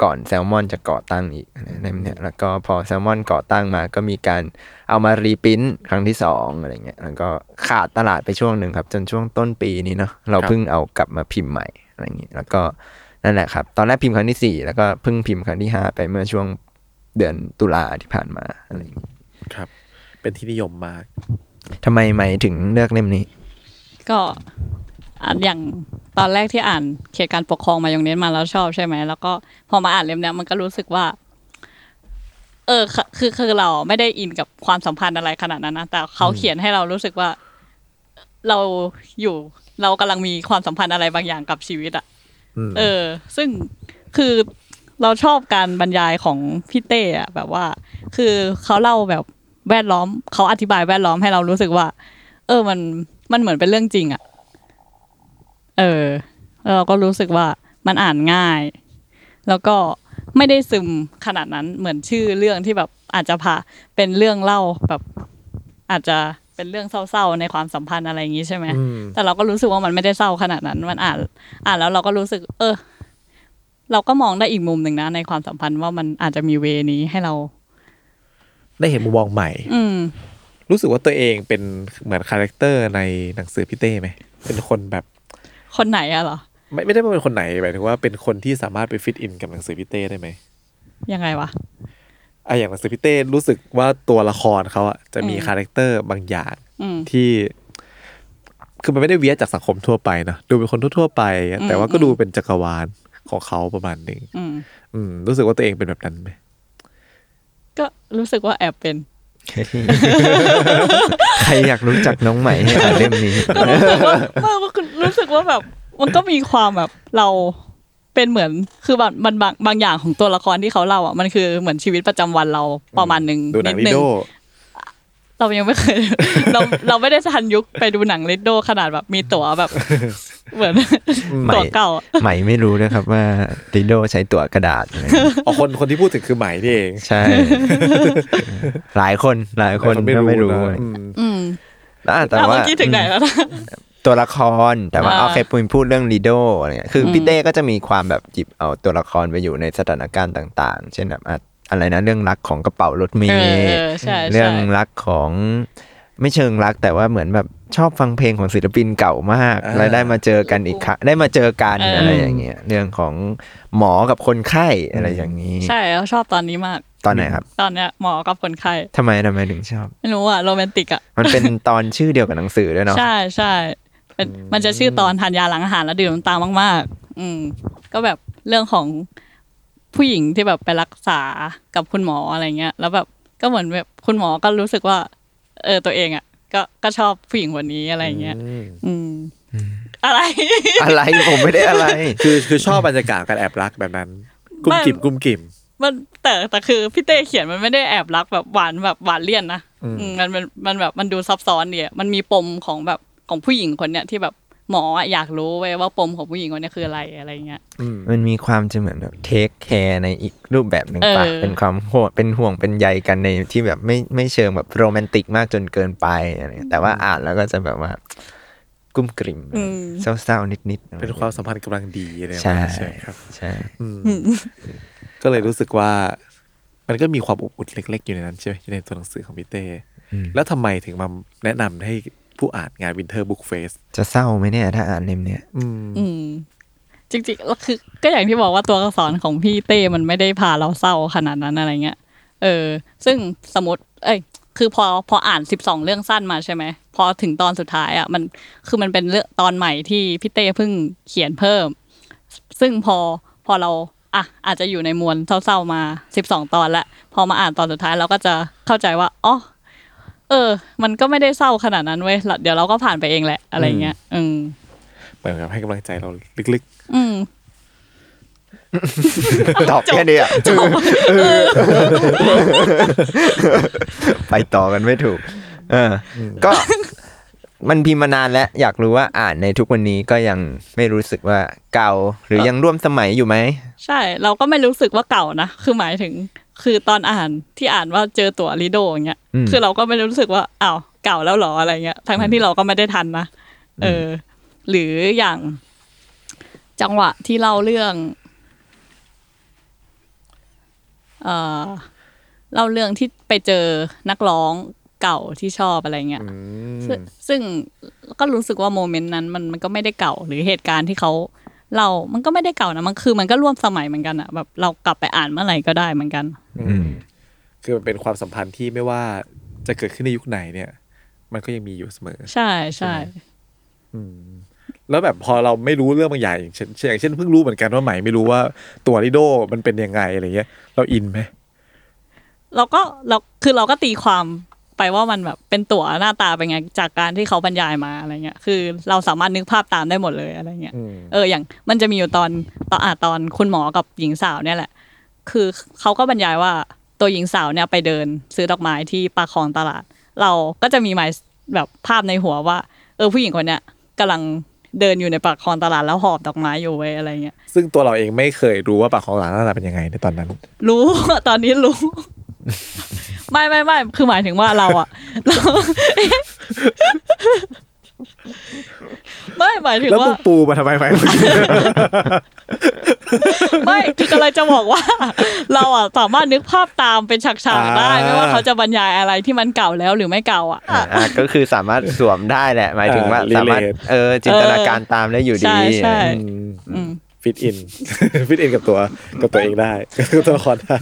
ก่อนแซลมอนจะก่อตั้งอีกนะเล่มเนี่ยแล้วก็พอแซลมอนก่อตั้งมาก็มีการเอามารีปรินท์ครั้งที่สองอะไรเงี้ยแล้วก็ขาดตลาดไปช่วงหนึ่งครับ จนช่วงต้นปีนี้เนาะเราครับเพิ่งเอากลับมาพิมพ์ใหม่อะไรเงี้ยแล้วก็นั่นแหละครับ ตอนแรกพิมพ์ครั้งที่สี่แล้วก็เพิ่งพิมพ์ครั้งที่ห้าไปเมื่อช่วงเดือนตุลาที่ผ่านมาอะไรอย่างงี้ครับ เป็นที่นิยมมากทำไมไม่ถึงเลือกเล่มนี้ๆก็ อ่านอย่างตอนแรกที่อ่านเขตการปกครองมายองเน้นมาแล้วชอบใช่ไหมแล้วก็พอมาอ่านเล่มเนี้ยมันก็รู้สึกว่า เออคือคือคือเราไม่ได้อินกับความสัมพันธ์อะไรขนาดนั้นนะแต่เขาเขียนให้เรารู้สึกว่า เราอยู่เรากำลังมีความสัมพันธ์อะไรบางอย่างกับชีวิตอะอืมเออ ซึ่งคือเราชอบการบรรยายของพี่เต้อะแบบว่า คือเขาเล่าแบบแวดล้อมเขาอธิบายแวดล้อมให้เรารู้สึกว่า เออมันมันเหมือนเป็นเรื่องจริงอะ เออแล้วเราก็รู้สึกว่ามันอ่านง่าย แล้วก็ไม่ได้ซึมขนาดนั้นเหมือนชื่อเรื่องที่แบบอาจจะพาเป็นเรื่องเล่าแบบอาจจะเป็นเรื่องเศร้าๆในความสัมพันธ์อะไรอย่างนี้ใช่ไหมอืมแต่เราก็รู้สึกว่ามันไม่ได้เศร้าขนาดนั้น มันอ่าน อ่านแล้วเราก็รู้สึก เออ เราก็มองได้อีกมุมหนึ่งนะในความสัมพันธ์ว่ามันอาจจะมี way นี้ให้เรา ได้เห็นมุมมองใหม่ อืมรู้สึกว่าตัวเองเป็นเหมือน character ในหนังสือพี่เต้ไหมเป็นคนแบบ คนไหนอะเหรอ ไม่ไม่ได้ว่าเป็นคนไหนหมายถึงว่าเป็นคนที่สามารถไป fit in กับหนังสือพี่เต้ได้ไหมยังไงวะอะอย่างหนังสือพี่เต้รู้สึกว่าตัวละครเขาอะจะมีอืม character บางอย่างอืมที่ คือมันไม่ได้เวียจากสังคมทั่วไปเนอะดูเป็นคนทั่วๆไป แต่ว่าก็อืมดูเป็นจักรวาลของเขาประมาณหนึ่งอืมอืมรู้สึกว่าตัวเองเป็นแบบนั้นไหมก็รู้สึกว่าแอบเป็น ใครอยากรู้จักน้องใหม่ให้อ่านเล่มนี้ก็รู้สึกว่าไม่ก็คือรู้สึกว่าแบบ มันก็มีความแบบเราเป็นเหมือนคือบางมันบางบางอย่างของตัวละครที่เขาเล่าอะมันคือเหมือนชีวิตประจำวันเราประมาณหนึ่งดูหนันิงดลินึงโดเรายังไม่เคย เราเราไม่ได้ทันยุคไปดูหนังลิดโดขนาดแบบมีตั๋วแบบ เหมือนใหม่ตั๋วเก่าอะใหม่ไม่รู้นะครับว่าดิโดใช้ตั๋วกระดาษอะไรอ๋อคนคนที่พูดถึงคือไหมนี่เองใช่ หลายคนหลายคนก็ไม่รู้นะอืมอืมอะแต่แต่ว่าเมื่อกี้ถึงไหนแล้วนะตัวละครแต่ว่าอ่าโอเคปุยพูดเรื่องลีโดอะไรเงี้ยคืออมพี่เต้ก็จะมีความแบบหยิบเอาตัวละครไปอยู่ในสถานการณ์ต่าง ๆ เช่นแบบอะอะไรนะเรื่องรักของกระเป๋ารถเมเออย์เออใช่เรื่องใช่รักของไม่เชิงรักแต่ว่าเหมือนแบบ ชอบฟังเพลงของศิลปินเก่ามากอ่าแล้วได้มาเจอกันอีกครั้งได้มาเจอกันเออออะไรอย่างเงี้ยเรื่องของหมอกับคนไข้อะไรอย่างนี้ ใช่แล้วชอบตอนนี้มากตอนไหนครับ ตอนเนี้ยหมอกับคนไข้ทำไมทำไมถึงชอบไม่รู้อะโรแมนติกอะมันเป็นตอนชื่อเดียวกับหนังสือด้วยเนาะใช่ใช่เป็นมันจะชื่อตอนทานยาหลังอาหารแล้วดื่มน้ำตาลมาก ๆ อืมก็แบบเรื่องของผู้หญิงที่แบบไปรักษากับคุณหมออะไรเงี้ย แล้วแบบก็เหมือนแบบคุณหมอก็รู้สึกว่า เออตัวเองอะ ก็ก็ชอบผู้หญิงคนนี้อะไรเงี้ยอืมอะไร อะไรผมไม่ได้อะไร คือคือชอบบรรยากาศการแอบรักแบบนั้น กุ้มกิ่มกุ้มกิ่มมันแต่แต่คือพี่เต้เขียนมันไม่ได้แอบรักแบบหวานแบบหวานเลี่ยนนะอืมมันมันมันแบบมันดูซับซ้อนดีอะมันมีปมของแบบของผู้หญิงคนเนี้ยที่แบบ หมออะอยากรู้เว้ยว่าปมของผู้หญิงคนเนี้ยคืออะไรอะไรเงี้ยมันมีความจะเหมือนแบบเทคแคร์ในอีกรูปแบบหนึ่งปะเออเป็นความห่วงเป็นห่วงเป็นใยกันในที่แบบไม่ไม่เชิงแบบโรแมนติกมากจนเกินไปอะไรเงี้ยแต่ว่าอ่านแล้วก็จะแบบว่ากุ้มกริ่มเศร้าๆนิดๆเป็นความสัมพันธ์กำลังดีอะไรใช่ใช่ครับใช่ก็เลยรู้สึกว่า มันก็มีความอบอุ่นเล็ก ๆ อยู่ในนั้นใช่ไหมอยู่ในตัวหนังสือของพี่เต้แล้วทำไมถึงมาแนะนำให้ ผู้อ่านงาน Winter Book Fest จะเศร้าไหมเนี่ย ถ้าอ่านเล่มเนี้ยอืมอืมจริงๆแล้วคือก็อย่างที่บอกว่าตัวอักษรของพี่เต้มันไม่ได้พาเราเศร้าขนาดนั้นอะไรเงี้ย เออ ซึ่งสมมติ เอ้ย คือพอพออ่านสิบสองเรื่องสั้นมาใช่ไหม พอถึงตอนสุดท้ายอะ มันคือมันเป็นเรื่องตอนใหม่ที่พี่เต้เพิ่งเขียนเพิ่ม ซึ่งพอพอเราอะอาจจะอยู่ในมวลเศร้าๆมาสิบสองตอนแล้วพอมาอ่านตอนสุดท้ายเราก็จะเข้าใจว่าอ๋อ เออ มันก็ไม่ได้เศร้าขนาดนั้นเว้ยเดี๋ยวเราก็ผ่านไปเองแหละ อะไรเงี้ยอืมเหมือนกับให้กำลังใจเราลึกอืมตอบแค่นี้อะไปต่อกันไม่ถูกเอออ ก็มันพิมพ์มานานแล้ว อยากรู้ว่าอ่านในทุกวันนี้ก็ยังไม่รู้สึกว่าเก่า หรือยังร่วมสมัยอยู่ไหม ใช่ เราก็ไม่รู้สึกว่าเก่านะ คือหมายถึง คือตอนอ่านที่อ่านว่าเจอตั๋วลิโดอย่างเงี้ยอืมคือเราก็ไม่รู้สึกว่าอ้าวเก่าแล้วเหรออะไรเงี้ยทั้งทั้งๆที่เราก็ไม่ได้ทันนะเออ หรืออย่างจังหวะที่เล่าเรื่อง เอ่อเล่าเรื่องที่ไปเจอนักร้องเก่าที่ชอบอะไรเงี้ยซึ่งซึ่งก็รู้สึกว่าโมเมนต์นั้นมันมันก็ไม่ได้เก่าหรือเหตุการณ์ที่เขา เล่ามันก็ไม่ได้เก่านะมันคือ มันก็ร่วมสมัยเหมือนกันอะแบบเรากลับไปอ่านเมื่อไหร่ก็ได้เหมือนกันอืมๆคือมันเป็นความสัมพันธ์ที่ไม่ว่าจะเกิดขึ้นในยุคไหนเนี่ย มันก็ยังมีอยู่เสมอ ใช่ใช่แล้วแบบพอเราไม่รู้เรื่องบางอย่างอย่างเช่นอย่างเช่นเพิ่งรู้เหมือนกันว่าใหม่ไม่รู้ว่าตัวลิโดมันเป็นยังไงอะไรเงี้ย เราอินไหมเราก็เราคือเราก็ตีความ ไปว่ามันแบบเป็นตั๋วหน้าตาเป็นไงจากการที่เขาบรรยายมาอะไรเงี้ยคือเราสามารถนึกภาพตามได้หมดเลยอะไรเงี้ยเอออย่างมันจะมีอยู่ตอนตอนอ่าตอนคุณหมอกับหญิงสาวเนี่ยแหละ คือเขาก็บรรยายว่าตัวหญิงสาวเนี่ยไปเดิน ซื้อดอกไม้ที่ปากคลองตลาด เราก็จะมีหมายแบบภาพในหัวว่า เออผู้หญิงคนเนี้ยกำลังเดินอยู่ในปากคลองตลาดแล้วหอบดอกไม้อยู่ไว้ยอะไรเงี้ย ซึ่งตัวเราเองไม่เคยรู้ว่าปากของหลานหน้าตาเป็นยังไงในตอนนั้น รู้ตอนนี้รู้ ไม่ไม่ไม่คือหมายถึงว่าเราอะเราไม่หมายถึงแล้วว่า มึงปูมาทำไมไหม ไม่คือกำลังจะบอกว่า เราอะสามารถนึกภาพตามเป็นฉากๆได้ อ่า ไม่ว่าเขาจะบรรยายอะไรที่มันเก่าแล้วหรือไม่เก่าอะ อะอะก็คือสามารถสวมได้แหละ หมายถึงว่าอ่าสามารถ relate เออจินตนาการตามได้อยู่ดี ใช่ใช่อืม fit in fit in กับตัวกับตัวเองได้ กับตัวละครได้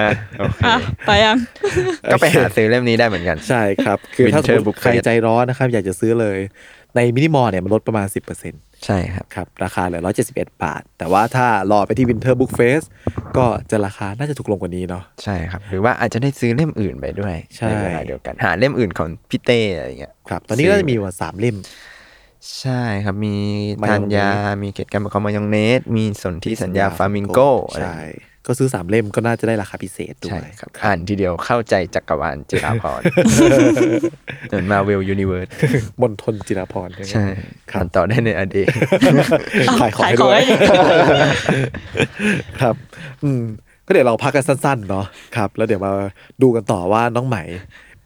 อะโอเคอะไปยัง ก็ไปหาซื้อเล่มนี้ได้เหมือนกัน ใช่ครับ คือถ้าสม Winter ม Book ติใคร Fest ใจร้อนนะครับ อยากจะซื้อเลย ในมินิมอลเนี่ยมันลดประมาณ 10%ใช่ครับ ครับ ราคาเหลือ 171 บาท แต่ว่าถ้ารอไปที่ Winter Book Fest ก็จะราคาน่าจะถูกลงกว่านี้เนาะ ใช่ครับ หรือว่าอาจจะได้ซื้อเล่มอื่นไปด้วยใช่ เวลาเดียวกัน หาเล่มอื่นของพี่เต้อะไรเงี้ยครับ ตอนนี้ก็จะมีวันสามเล่ม ใช่ครับมีมายธัองญเนสญามีเกตการประคองมายองเนส มีสนที่สัญญาฟามิงโกอะไรใช่ ก็ซื้อสามเล่มก็น่าจะได้ราคาพิเศษด้วใช่ย ครับ อ่านทีเดียวเข้าใจจักรวาลจิราพรณ์ เหมือน Marvel Universe มณฑลจิราพรณ์ใช่ครัอ่าบนต่อได้ในอดีต ขายของให้ขายของด้วยให้ครับ อืม ก็เดี๋ยวเราพักกันสั้นๆ เนาะครับ แล้วเดี๋ยวมาดูกันต่อว่าน้องใหม่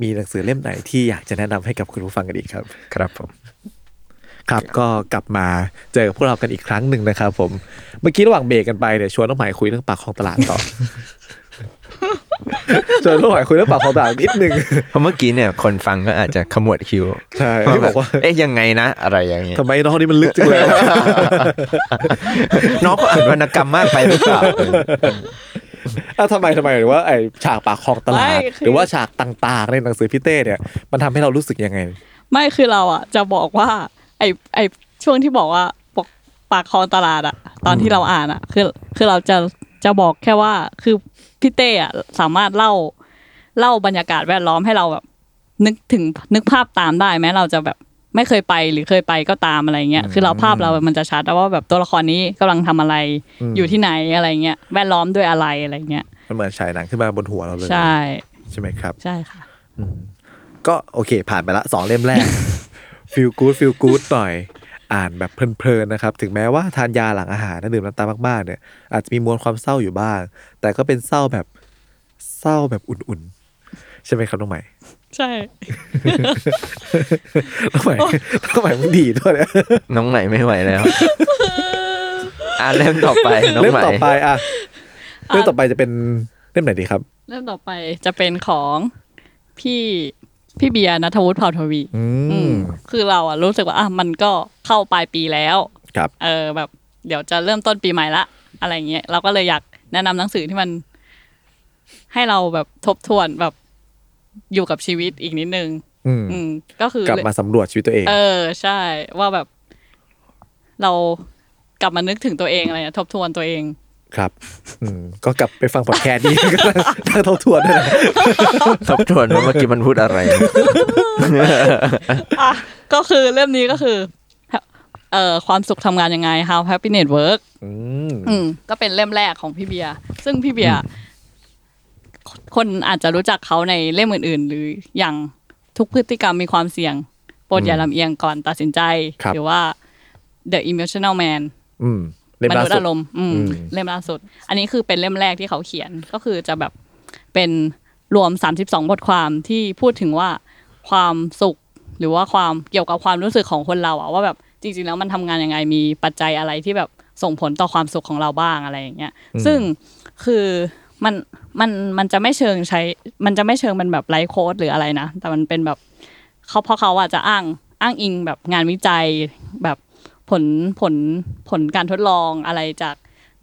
มีหนังสือเล่มไหนที่อยากจะแนะนำให้กับคุณผู้ฟังกันอีกครับ ครับผม ครับก็กลับมาเจอกับพวกเรากันอีกครั้งหนึ่งนะครับ ผม เมื่อกี้ระหว่างเบรกกันไปเนี่ยชวนน้องใหม่คุยเรื่องปากของตลาดต่อจนน้องใหม่คุยเรื่องปากคลองตลาดนิดนึงเพราะเมื่อกี้เนี่ยคนฟังก็อาจจะขมวดคิ้วใช่ที่บอกว่าเอ๊ะยังไงนะอะไรอย่างเงี้ยทำไมน้องนี่มันลึกจังเลยน้องก็อ่านวรรณกรรมมากไปหรือเปล่าอะทำไมทำไมหรือว่าไอฉากปากคลองตลาดไม่คือหรือว่าฉากต่างๆ ในหนังสือพี่เต้เนี่ย มันทำให้เรารู้สึกยังไง ไม่คือเราอะจะบอกว่า ไอไอช่วงที่บอกว่าปกปากคลองตลาดอะตอนที่เราอ่านอะคือคือเราจะจะบอกแค่ว่าคือพี่เต้อะสามารถเล่าเล่าบรรยากาศแวดล้อมให้เราแบบ นึกถึงนึกภาพตามได้แม้เราจะแบบไม่เคยไปหรือเคยไปก็ตามอะไรเงี้ยคือเราภาพเรามันจะชัดว่าแบบตัวละครนี้กำลังทำอะไรอืมอยู่ที่ไหนอะไรเงี้ยแวดล้อมด้วยอะไรอะไรเงี้ยมันเหมือนฉายหนังขึ้นมาบนหัวเราเลยใช่ใช่ไหมครับ ใช่ค่ะก็โอเค ผ่านไปละสองเล่มแรก ฟิลกู๊ดฟิลกู๊ดหน่อย อ่านแบบเพลินๆนะครับ ถึงแม้ว่าทานยาหลังอาหารนะดื่มน้ำตาลมากๆเนี่ย อาจจะมีมวลความเศร้าอยู่บ้าง แต่ก็เป็นเศร้าแบบเศร้าแบบอุ่นๆ ใช่ไหมครับน้องใหม่ ใช่น้องใหม่น้องใหม่มึงดีด้วยเนี่ยน้องใหม่ไม่ไหวแล้ว อ่าเล่มต่อไปน้องเล่มใหม่ต่อไปอะเล่มต่อไปจะเป็นเล่มไหนดีครับเริ่มต่อไปจะเป็นของพี่ พี่เบียร์นัทวุฒิเผ่าทวีอือืมมคือเราอะรู้สึกว่าอะมันก็เข้าปลายปีแล้วครับ เออแบบ เดี๋ยวจะเริ่มต้นปีใหม่ละ อะไรเงี้ยเราก็เลยอยากแนะนำหนังสือที่มัน ให้เราแบบทบทวนแบบอยู่กับชีวิตอีกนิดนึง อืมอืมก็คือกลับมาสำรวจชีวิตตัวเอง เออ ใช่ ว่าแบบ เรากลับมานึกถึงตัวเองอะไรเงี้ยทบทวนตัวเอง ครับ อืมก็กลับไปฟังพอดแคสต์นี้ก็ตั้งทบทวนด้วยนะทบทวนว่าเมื่อกี้มันพูดอะไร อะก็คือเล่มนี้ก็คือเอ่อความสุขทำงานยังไง How Happiness Work อืมอืมก็เป็นเล่มแรกของพี่เบียร์ซึ่งพี่เบียร์คนอาจจะรู้จักเขาในเล่มอื่น ๆ หรืออย่างทุกพฤติกรรมมีความเสี่ยงโปรดอย่าลำเอียงก่อนตัดสินใจครับหรือว่า The Emotional Man อืมเล่ มมล่านุษย์สุดอารมณ์อืมอืมเล่มล่าสุด อันนี้คือเป็นเล่มแรกที่เขาเขียนก็คือจะแบบเป็นรวม 32 บทความที่พูดถึงว่าความสุขหรือว่าความเกี่ยวกับความรู้สึกของคนเราอะว่าแบบจริง ๆ แล้วมันทำงานยังไงมีปัจจัยอะไรที่แบบส่งผลต่อความสุขของเราบ้างอะไรอย่างเงี้ยซึ่งคือมันมันมันจะไม่เชิงใช้ มันจะไม่เชิงเป็นแบบไลฟ์โค้ดหรืออะไรนะ แต่มันเป็นแบบเขาเพราะเขาอะจะอ้างอ้างอิงแบบงานวิจัยแบบ ผลผลผลการทดลองอะไรจาก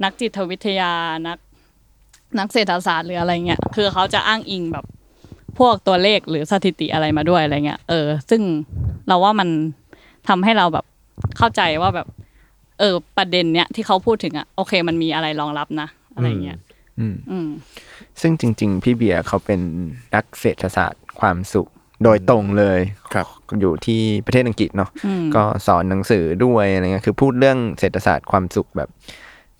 นักจิตวิทยานักนักเศรษฐศาสตร์หรืออะไรเงี้ยคือเขาจะอ้างอิงแบบพวกตัวเลขหรือสถิติอะไรมาด้วยอะไรเงี้ยเออ ซึ่งเราว่ามันทำให้เราแบบเข้าใจว่าแบบ เออ ประเด็นเนี้ยที่เขาพูดถึงอะโอเค มันมีอะไรรองรับนะ อะไรเงี้ยอืมอืมซึ่งจริง ๆ พี่เบียร์เขาเป็นนักเศรษฐศาสตร์ความสุข โดยตรงเลยครับอยู่ที่ประเทศอังกฤษเนาะอืมก็สอนหนังสือด้วยอะไรเงี้ยคือพูดเรื่องเศรษฐศาสตร์ความสุขแบบ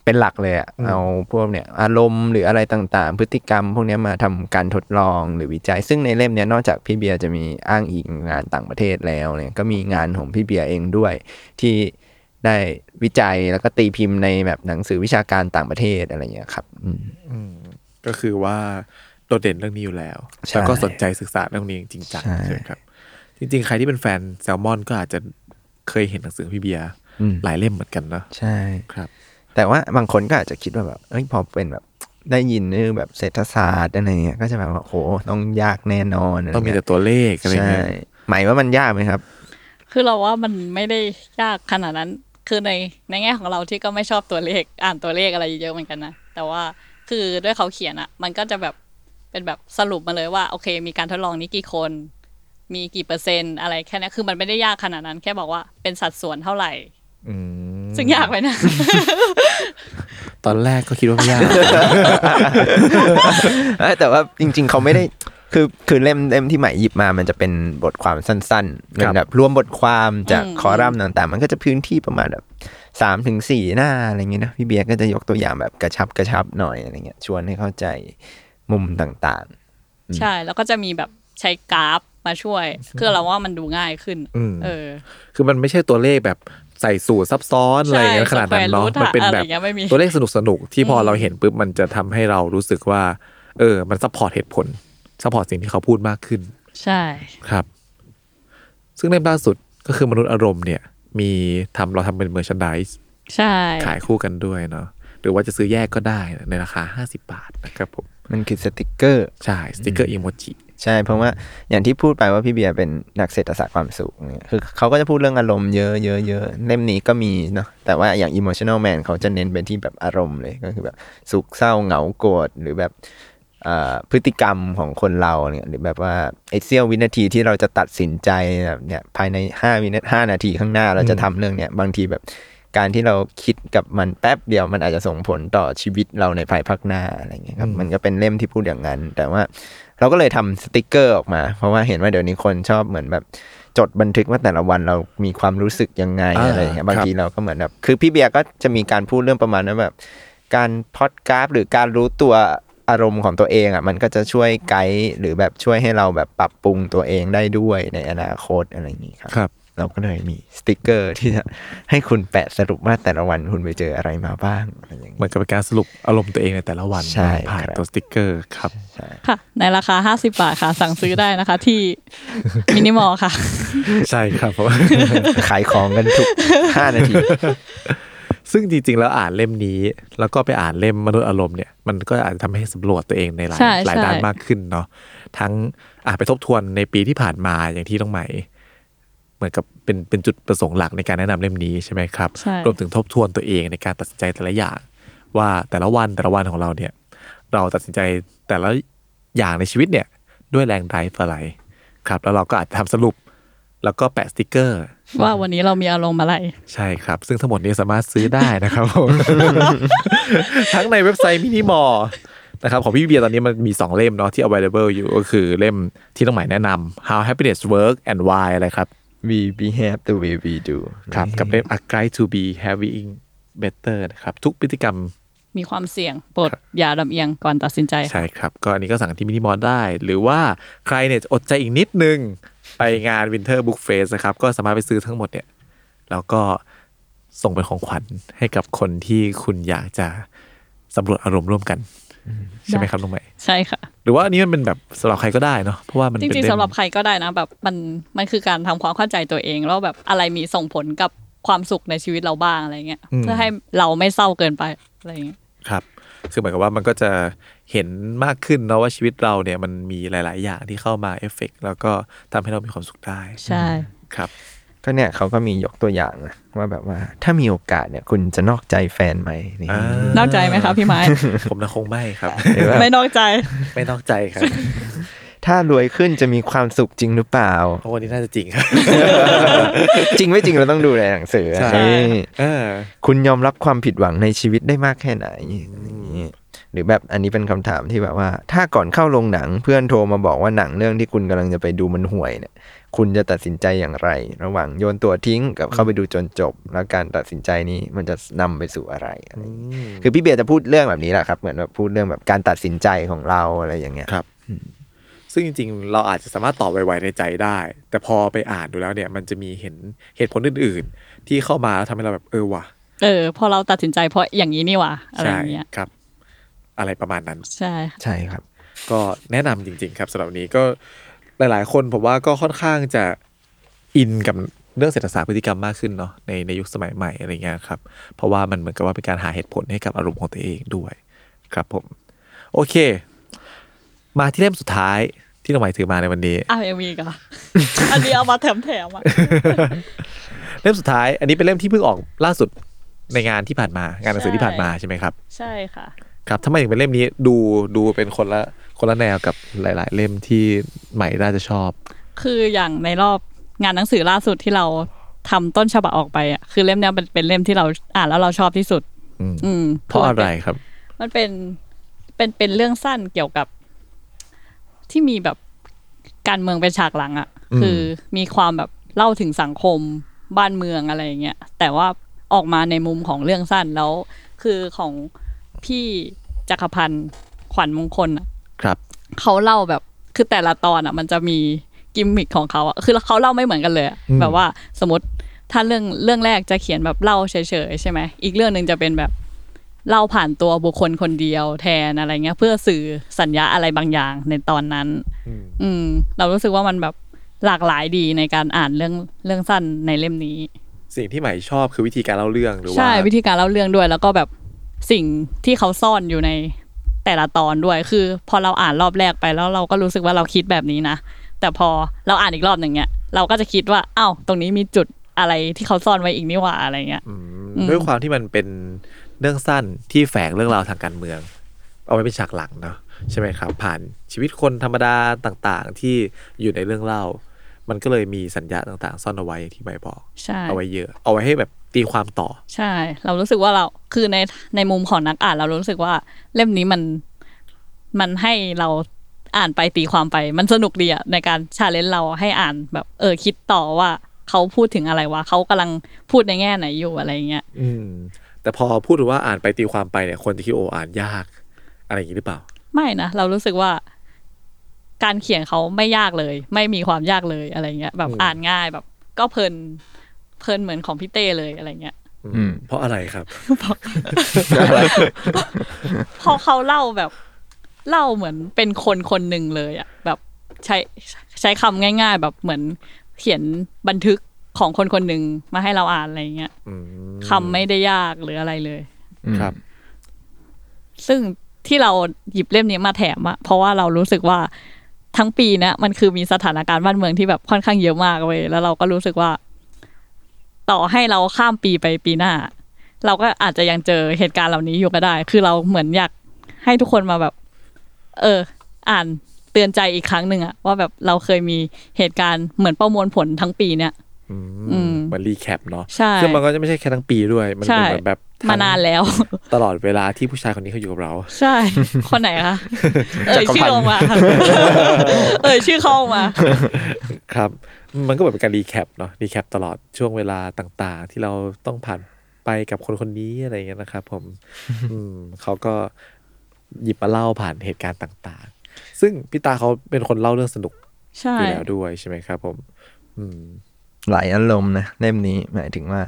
เป็นหลักเลยอะเอาพวกเนี่ยอารมณ์หรืออะไรต่างๆ พฤติกรรม พวกเนี้ยมาทำการทดลองหรือวิจัย ซึ่งในเล่มเนี้ยนอกจากพี่เบียร์จะมีอ้างอิงงานต่างประเทศแล้วเนี่ยก็มีงานของพี่เบียร์เองด้วย ที่ได้วิจัยแล้วก็ตีพิมพ์ในแบบหนังสือวิชาการต่างประเทศอะไรเงี้ยครับ อืมก็คือว่าโดดเด่นเรื่องนี้อยู่แล้วใช่แล้วก็สนใจศึกษาเรื่องนี้จริงจังใช่ใช่ไหมครับ จริง ๆ ใครที่เป็นแฟนแซลมอนก็อาจจะเคยเห็นหนังสือพี่เบียร์อืมหลายเล่มเหมือนกันเนอะใช่ครับ แต่ว่าบางคนก็อาจจะคิดว่าแบบเอ้ยพอเป็นแบบได้ยินเรื่องแบบเศรษฐศาสตร์อะไรเงี้ยก็จะแบบว่าโหต้องยากแน่นอนะไรต้องมีเงี้ยแต่ตัวเลขอะไรใช่เงี้ยหมายว่ามันยากไหมครับ คือเราว่ามันไม่ได้ยากขนาดนั้น คือในในแง่ของเราที่ก็ไม่ชอบตัวเลขอ่านตัวเลขอะไรเยอะเหมือนกันนะแต่ว่าคือด้วยเขาเขียนอะมันก็จะแบบ เป็นแบบสรุปมาเลยว่าโอเค มีการทดลองนี้กี่คน มีกี่เปอร์เซ็นต์อะไรแค่นี้คือมันไม่ได้ยากขนาดนั้น แค่บอกว่าเป็นสัดส่วนเท่าไหร่อืมซึ่งยากไปนะ ตอนแรกก็คิดว่าไม่ยากเอ้ยแต่ว่าจริง ๆ เขาไม่ได้คือคือเล่มเล่มที่ใหม่หยิบมามันจะเป็นบทความสั้นๆเป็นแบบรวมบทความจากอืมคอรัมน์ต่างๆ มันก็จะพื้นที่ประมาณแบบสามถึงสี่หน้าอะไรเงี้ยนะพี่เบียร์ก็จะยกตัวอย่างแบบกระชับกระชับหน่อยอะไรเงี้ยชวนให้เข้าใจ มุมต่างใช่แล้วก็จะมีแบบใช้กราฟมาช่วยคือเราว่ามันดูง่ายขึ้นอืมเออ คือมันไม่ใช่ตัวเลขแบบใส่สูตรซับซ้อนอะไรอย่างเงี้ยใช่ขนาดนั้นเนาะ square root มันเป็นอะแบอะไรบเงี้ยไม่มีตัวเลขสนุกสนุกๆที่พออมเราเห็นปุ๊บมันจะทำให้เรารู้สึกว่า เออ มัน support เหตุผล support สิ่งที่เขาพูดมากขึ้น ใช่ครับ ซึ่งเล่มล่าสุดก็คือมนุษย์อารมณ์เนี่ย มีทำเราทำเป็น merchandiseใช่ ขายคู่กันด้วยเนาะหรือว่าจะซื้อแยกก็ได้ในราคา 50 บาทนะครับผมๆ มันคือสติกเกอร์ใช่สติกเกอร์อีโมจิใช่เพราะว่าอย่างที่พูดไปว่าพี่เบียร์เป็นนักเศรษฐศาสตร์ความสุขเนี่ยคือเขาก็จะพูดเรื่องอารมณ์เยอะเยอะเยอะเล่มนี้ก็มีเนาะแต่ว่าอย่าง emotional man เขาจะเน้นไปที่แบบอารมณ์เลยก็คือแบบสุขเศร้าเหงาโกรธหรือแบบอ่าพฤติกรรมของคนเราเนี่ยหรือแบบว่าไอ้เสี้ยววินาทีที่เราจะตัดสินใจแบบเนี่ยภายในห้าวินาห้านาทีข้างหน้าเราจะทำเรื่องเนี่ยบางทีแบบ การที่เราคิดกับมันแป๊บเดียวมันอาจจะส่งผลต่อชีวิตเราในภายภาคหน้าอะไรเงี้ยครับมันก็เป็นเล่มที่พูดอย่างนั้น แต่ว่าเราก็เลยทำสติกเกอร์ออกมา เพราะว่าเห็นว่าเดี๋ยวนี้คนชอบเหมือนแบบจดบันทึกว่าแต่ละวันเรามีความรู้สึกยังไงอ่าอะไรอย่างเงี้ยบางครับทีเราก็เหมือนแบบคือพี่เบียร์ก็จะมีการพูดเรื่องประมาณว่าแบบ การพอดกราฟหรือการรู้ตัวอารมณ์ของตัวเองอะมันก็จะช่วยไกด์หรือแบบช่วยให้เราแบบปรับปรุงตัวเองได้ด้วยในอนาคตอะไรอย่างงี้ครับครับ เราก็เลยมีสติกเกอร์ที่จะให้คุณแปะสรุปว่าแต่ละวันคุณไปเจออะไรมาบ้างอะไรอย่างเหมืเงี้ยอนกับเป็นการสรุปอารมณ์ตัวเองในแต่ละวันใช่ผ่านครับตัวสติกเกอร์ครับค่ะในราคา 50 บาทค่ะ สั่งซื้อได้นะคะ ที่ Minimore ค่ะ ใช่ครับเพราะว่าขายของกันทุกห้านาที ซึ่งจริงๆ แล้วอ่านเล่มนี้ แล้วก็ไปอ่านเล่มมนุษย์อารมณ์เนี่ยมันก็อาจจะทำให้สำรวจตัวเองในหลายใช่หลายใช่ด้านมากขึ้นเนาะทั้งอ่านไปทบทวนในปีที่ผ่านมาอย่างที่ต้องไหมเห มือนกับเป็นเป็นจุดประสงค์หลักในการแนะนำเล่มนี้ใช่ไหมครับใช่รวมถึงทบทวนตัวเองในการตัดสินใจแต่ละอย่าง ว่าแต่ละวันแต่ละวันของเราเนี่ย เราตัดสินใจแต่ละอย่างในชีวิตเนี่ย ด้วยแรงไดฟ์อะไรครับ แล้วเราก็อาจจะทำสรุป แล้วก็แปะสติกเกอร์ ว่าวันนี้เรามีอารมณ์อะไร ใช่ครับ ซึ่งทั้งหมดนี้สามารถซื้อได้นะครับผมทั้งในเว็บไซต์มินิมอลนะครับของพี่เบียร์ตอนนี้มันมี 2 เล่มเนาะที่ available อยู่ก็คือเล่มที่ต้องหมายแนะนำ How Happiness Work and Why อะไรครับ we behave the way we do ครับกับเล่ม A Guide to Be Having Better นะครับทุกพฤติกรรมมีความเสี่ยงโปรดอย่าลำเอียงก่อนตัดสินใจค่ะใช่ครับ ก็อันนี้ก็สั่งที่มินิมอลได้ หรือว่าใครเนี่ยอดใจอีกนิดนึง ไปงาน Winter Book Fest นะครับ ก็สามารถไปซื้อทั้งหมดเนี่ย แล้วก็ส่งเป็นของขวัญให้กับคนที่คุณอยากจะสำรวจอารมณ์ร่วมกัน ใช่ไหมครับน้องใหม่ใช่ค่ะ หรือว่าอันนี้มันเป็นแบบสำหรับใครก็ได้เนาะเพราะว่ามันจเป็นริงเล่ๆมสำหรับใครก็ได้นะแบบมันมันคือการทำความเข้าใจตัวเองแล้วแบบอะไรมีส่งผลกับความสุขในชีวิตเราบ้างอะไรเงี้ยเพื่อให้เราไม่เศร้าเกินไปอะไรเงี้ยครับคือเหมือนกับว่ามันก็จะเห็นมากขึ้นเนาะว่าชีวิตเราเนี่ยมันมีหลาย ๆ อย่างที่เข้ามาเอฟเฟกต์แล้วก็ทำให้เรามีความสุขได้ใช่ครับ ก็เนี่ยเขาก็มียกตัวอย่างนะว่าแบบว่าถ้ามีโอกาสเนี่ย คุณจะนอกใจแฟนไหมนี่อ่านอกใจไหมคะพี่ไม้ผมนะคงไม่ครับหรือว่าไม่นอกใจ ไม่นอกใจครับ ถ้ารวยขึ้นจะมีความสุขจริงหรือเปล่าเพราะวันนี้น่าจะจริงครับ จริงไม่จริงเราต้องดูในหนังสือใช่นี่เออคุณยอมรับความผิดหวังในชีวิตได้มากแค่ไหนอย่างนี้หรือแบบอันนี้เป็นคำถามที่แบบว่า ถ้าก่อนเข้าโรงหนังเพื่อนโทรมาบอกว่าหนังเรื่องที่คุณกำลังจะไปดูมันห่วยเนี่ย คุณจะตัดสินใจอย่างไร ระหว่างโยนตัวทิ้งกับเข้าไปดูจนจบ แล้วการตัดสินใจนี้มันจะนำไปสู่อะไรอะไรอย่างเงี้ยคือพี่เบียร์จะพูดเรื่องแบบนี้แหละครับ เหมือนแบบพูดเรื่องแบบการตัดสินใจของเราอะไรอย่างเงี้ยครับซึ่งจริงๆ เราอาจจะสามารถตอบไวๆในใจได้ แต่พอไปอ่านดูแล้วเนี่ย มันจะมีเห็นเหตุผลอื่น ๆ ที่เข้ามาแล้วทำให้เราแบบเออว่ะเออ พอเราตัดสินใจเพราะอย่างนี้นี่หว่าอะไรอย่างเงี้ยครับ อะไรประมาณนั้น ใช่ ใช่ครับ ก็แนะนำจริง ๆ ครับสำหรับวันนี้ก็ หลายๆ คนผมว่าก็ค่อนข้างจะอินกับเรื่องเศรษฐศาสตร์พฤติกรรมมากขึ้นเนาะในในยุคสมัยใหม่อะไรเงี้ยครับ เพราะว่ามันเหมือนกับว่าเป็นการหาเหตุผลให้กับอารมณ์ของตัวเองด้วยครับผม โอเค มาที่เล่มสุดท้ายที่น้องใหม่ถือมาในวันนี้อ้าวยังมีอีกันอันนี้เอามาแถมแถมๆอะเล่มสุดท้าย อันนี้เป็นเล่มที่เพิ่งออกล่าสุดในงานที่ผ่านมางานหนังสือที่ผ่านมาใช่ไหมครับ ใช่ค่ะ ครับทำไมถึงเป็นเล่มนี้ดูดูเป็นคนละ คนละแนวกับหลาย ๆ เล่มที่ใหม่น่าจะชอบ คืออย่างในรอบงานหนังสือล่าสุดที่เราทำต้นฉบับออกไปอะคือเล่มเนี้ยเป็นเป็นเล่มที่เราอ่านแล้วเราชอบที่สุดอืมอืมเพราะอะไรครับ มันเป็นเป็นเป็นเรื่องสั้นเกี่ยวกับ ที่มีแบบการเมืองเป็นฉากหลังอะอืมคือมีความแบบเล่าถึงสังคมบ้านเมืองอะไรอย่างเงี้ยแต่ว่าออกมาในมุมของเรื่องสั้นแล้ว คือของพี่จักรพันธ์ขวัญมงคลอะ ครับเขาเล่าแบบคือแต่ละตอนอะ มันจะมีกิมมิคของเขาอะคือเขาเล่าไม่เหมือนกันเลยอะอืมแบบว่าสมมติถ้าเรื่องเรื่องแรกจะเขียนแบบเล่าเฉยๆใช่ไหมอีกเรื่องหนึ่งจะเป็นแบบเล่าผ่านตัวบุคคลคนเดียวแทนอะไรเงี้ย เพื่อสื่อสัญญาอะไรบางอย่างในตอนนั้นอืมอืม เรารู้สึกว่ามันแบบหลากหลายดีในการอ่านเรื่องเรื่องสั้นในเล่มนี้ สิ่งที่ใหม่ชอบคือวิธีการเล่าเรื่องหรือว่าใช่วิธีการเล่าเรื่องด้วย แล้วก็แบบสิ่งที่เขาซ่อนอยู่ใน แต่ละตอนด้วยคือ พอเราอ่านรอบแรกไปแล้วเราก็รู้สึกว่าเราคิดแบบนี้นะแต่พอเราอ่านอีกรอบหนึ่งเนี่ยเราก็จะคิดว่าอ้าวตรงนี้มีจุดอะไรที่เขาซ่อนไว้อีกนี่หว่าอะไรเงี้ยอืมอืมด้วยความที่มันเป็นเรื่องสั้นที่แฝงเรื่องราวทางการเมือง เอาไว้เป็นฉากหลังเนาะใช่ไหมครับ ผ่านชีวิตคนธรรมดาต่างๆ ที่อยู่ในเรื่องเล่า มันก็เลยมีสัญญาต่างๆ ซ่อนเอาไว้อย่างที่ใบบอกใช่เอาไว้เยอะ เอาไว้ให้แบบ ตีความต่อ ใช่ เรารู้สึกว่าเราคือในในมุมของนักอ่าน เรารู้สึกว่าเล่มนี้มันมันให้เราอ่านไปตีความไป มันสนุกดีอะในการชาเลนจ์เราให้อ่านแบบ เออคิดต่อว่าเขาพูดถึงอะไรวะเขากำลังพูดในแง่ไหนอยู่อะไรเงี้ยอืม แต่พอพูดถึงว่าอ่านไปตีความไปเนี่ยคนจะคิดโออ่านยาก อะไรอย่างนี้หรือเปล่า ไม่นะเรารู้สึกว่า การเขียนเขาไม่ยากเลย ไม่มีความยากเลยอะไรเงี้ย แบบอืมอ่านง่ายแบบ ก็เพลิน เพลินเหมือนของพี่เต้เลยอะไรเงี้ยอืมเพราะอะไรครับพอเขาเล่าแบบเล่าเหมือนเป็นคนคนหนึ่งเลยอะแบบใช้ใช้คำง่าย ๆ แบบเหมือนเขียนบันทึกของคนคนหนึ่งมาให้เราอ่านอะไรเงี้ยอืมคำไม่ได้ยากหรืออะไรเลยครับ ซึ่งที่เราหยิบเล่มนี้มาแถมอะเพราะว่าเรารู้สึกว่าทั้งปีเนะมันคือมีสถานการณ์บ้านเมืองที่แบบค่อนข้างเยอะมากเว้ยแล้วเราก็รู้สึกว่า ต่อให้เราข้ามปีไปปีหน้า เราก็อาจจะยังเจอเหตุการณ์เหล่านี้อยู่ก็ได้ คือเราเหมือนอยากให้ทุกคนมาแบบ เออ อ่านเตือนใจอีกครั้งหนึ่งอะว่าแบบเราเคยมีเหตุการณ์เหมือนประมวลผลทั้งปีเนี่ย มอืมเหมือนรีแคปเนาะใช่ซึ่งมันก็จะไม่ใช่แค่ทั้งปีด้วย มันใช่เป็นเหมือนแบบทั้งมานานแล้ว ตลอดเวลาที่ผู้ชายคนนี้เขาอยู่กับเรา ใช่ คนไหนคะเอ่ยชื่อออกมา เอ่ยชื่อเขาออกมา ครับ มันก็เหมือนเป็นการ recap เนาะ recap ตลอดช่วงเวลาต่างๆ ที่เราต้องผ่านไปกับคนคนนี้อะไรอย่างเงี้ยนะครับผม อืมเขาก็หยิบมาเล่าผ่านเหตุการณ์ต่าง ๆ ซึ่งพี่ตาเขาเป็นคนเล่าเรื่องสนุกใช่อยู่แล้วด้วยใช่ไหมครับ ผม อืม หลายอารมณ์นะเล่มนี้หมายถึงว่า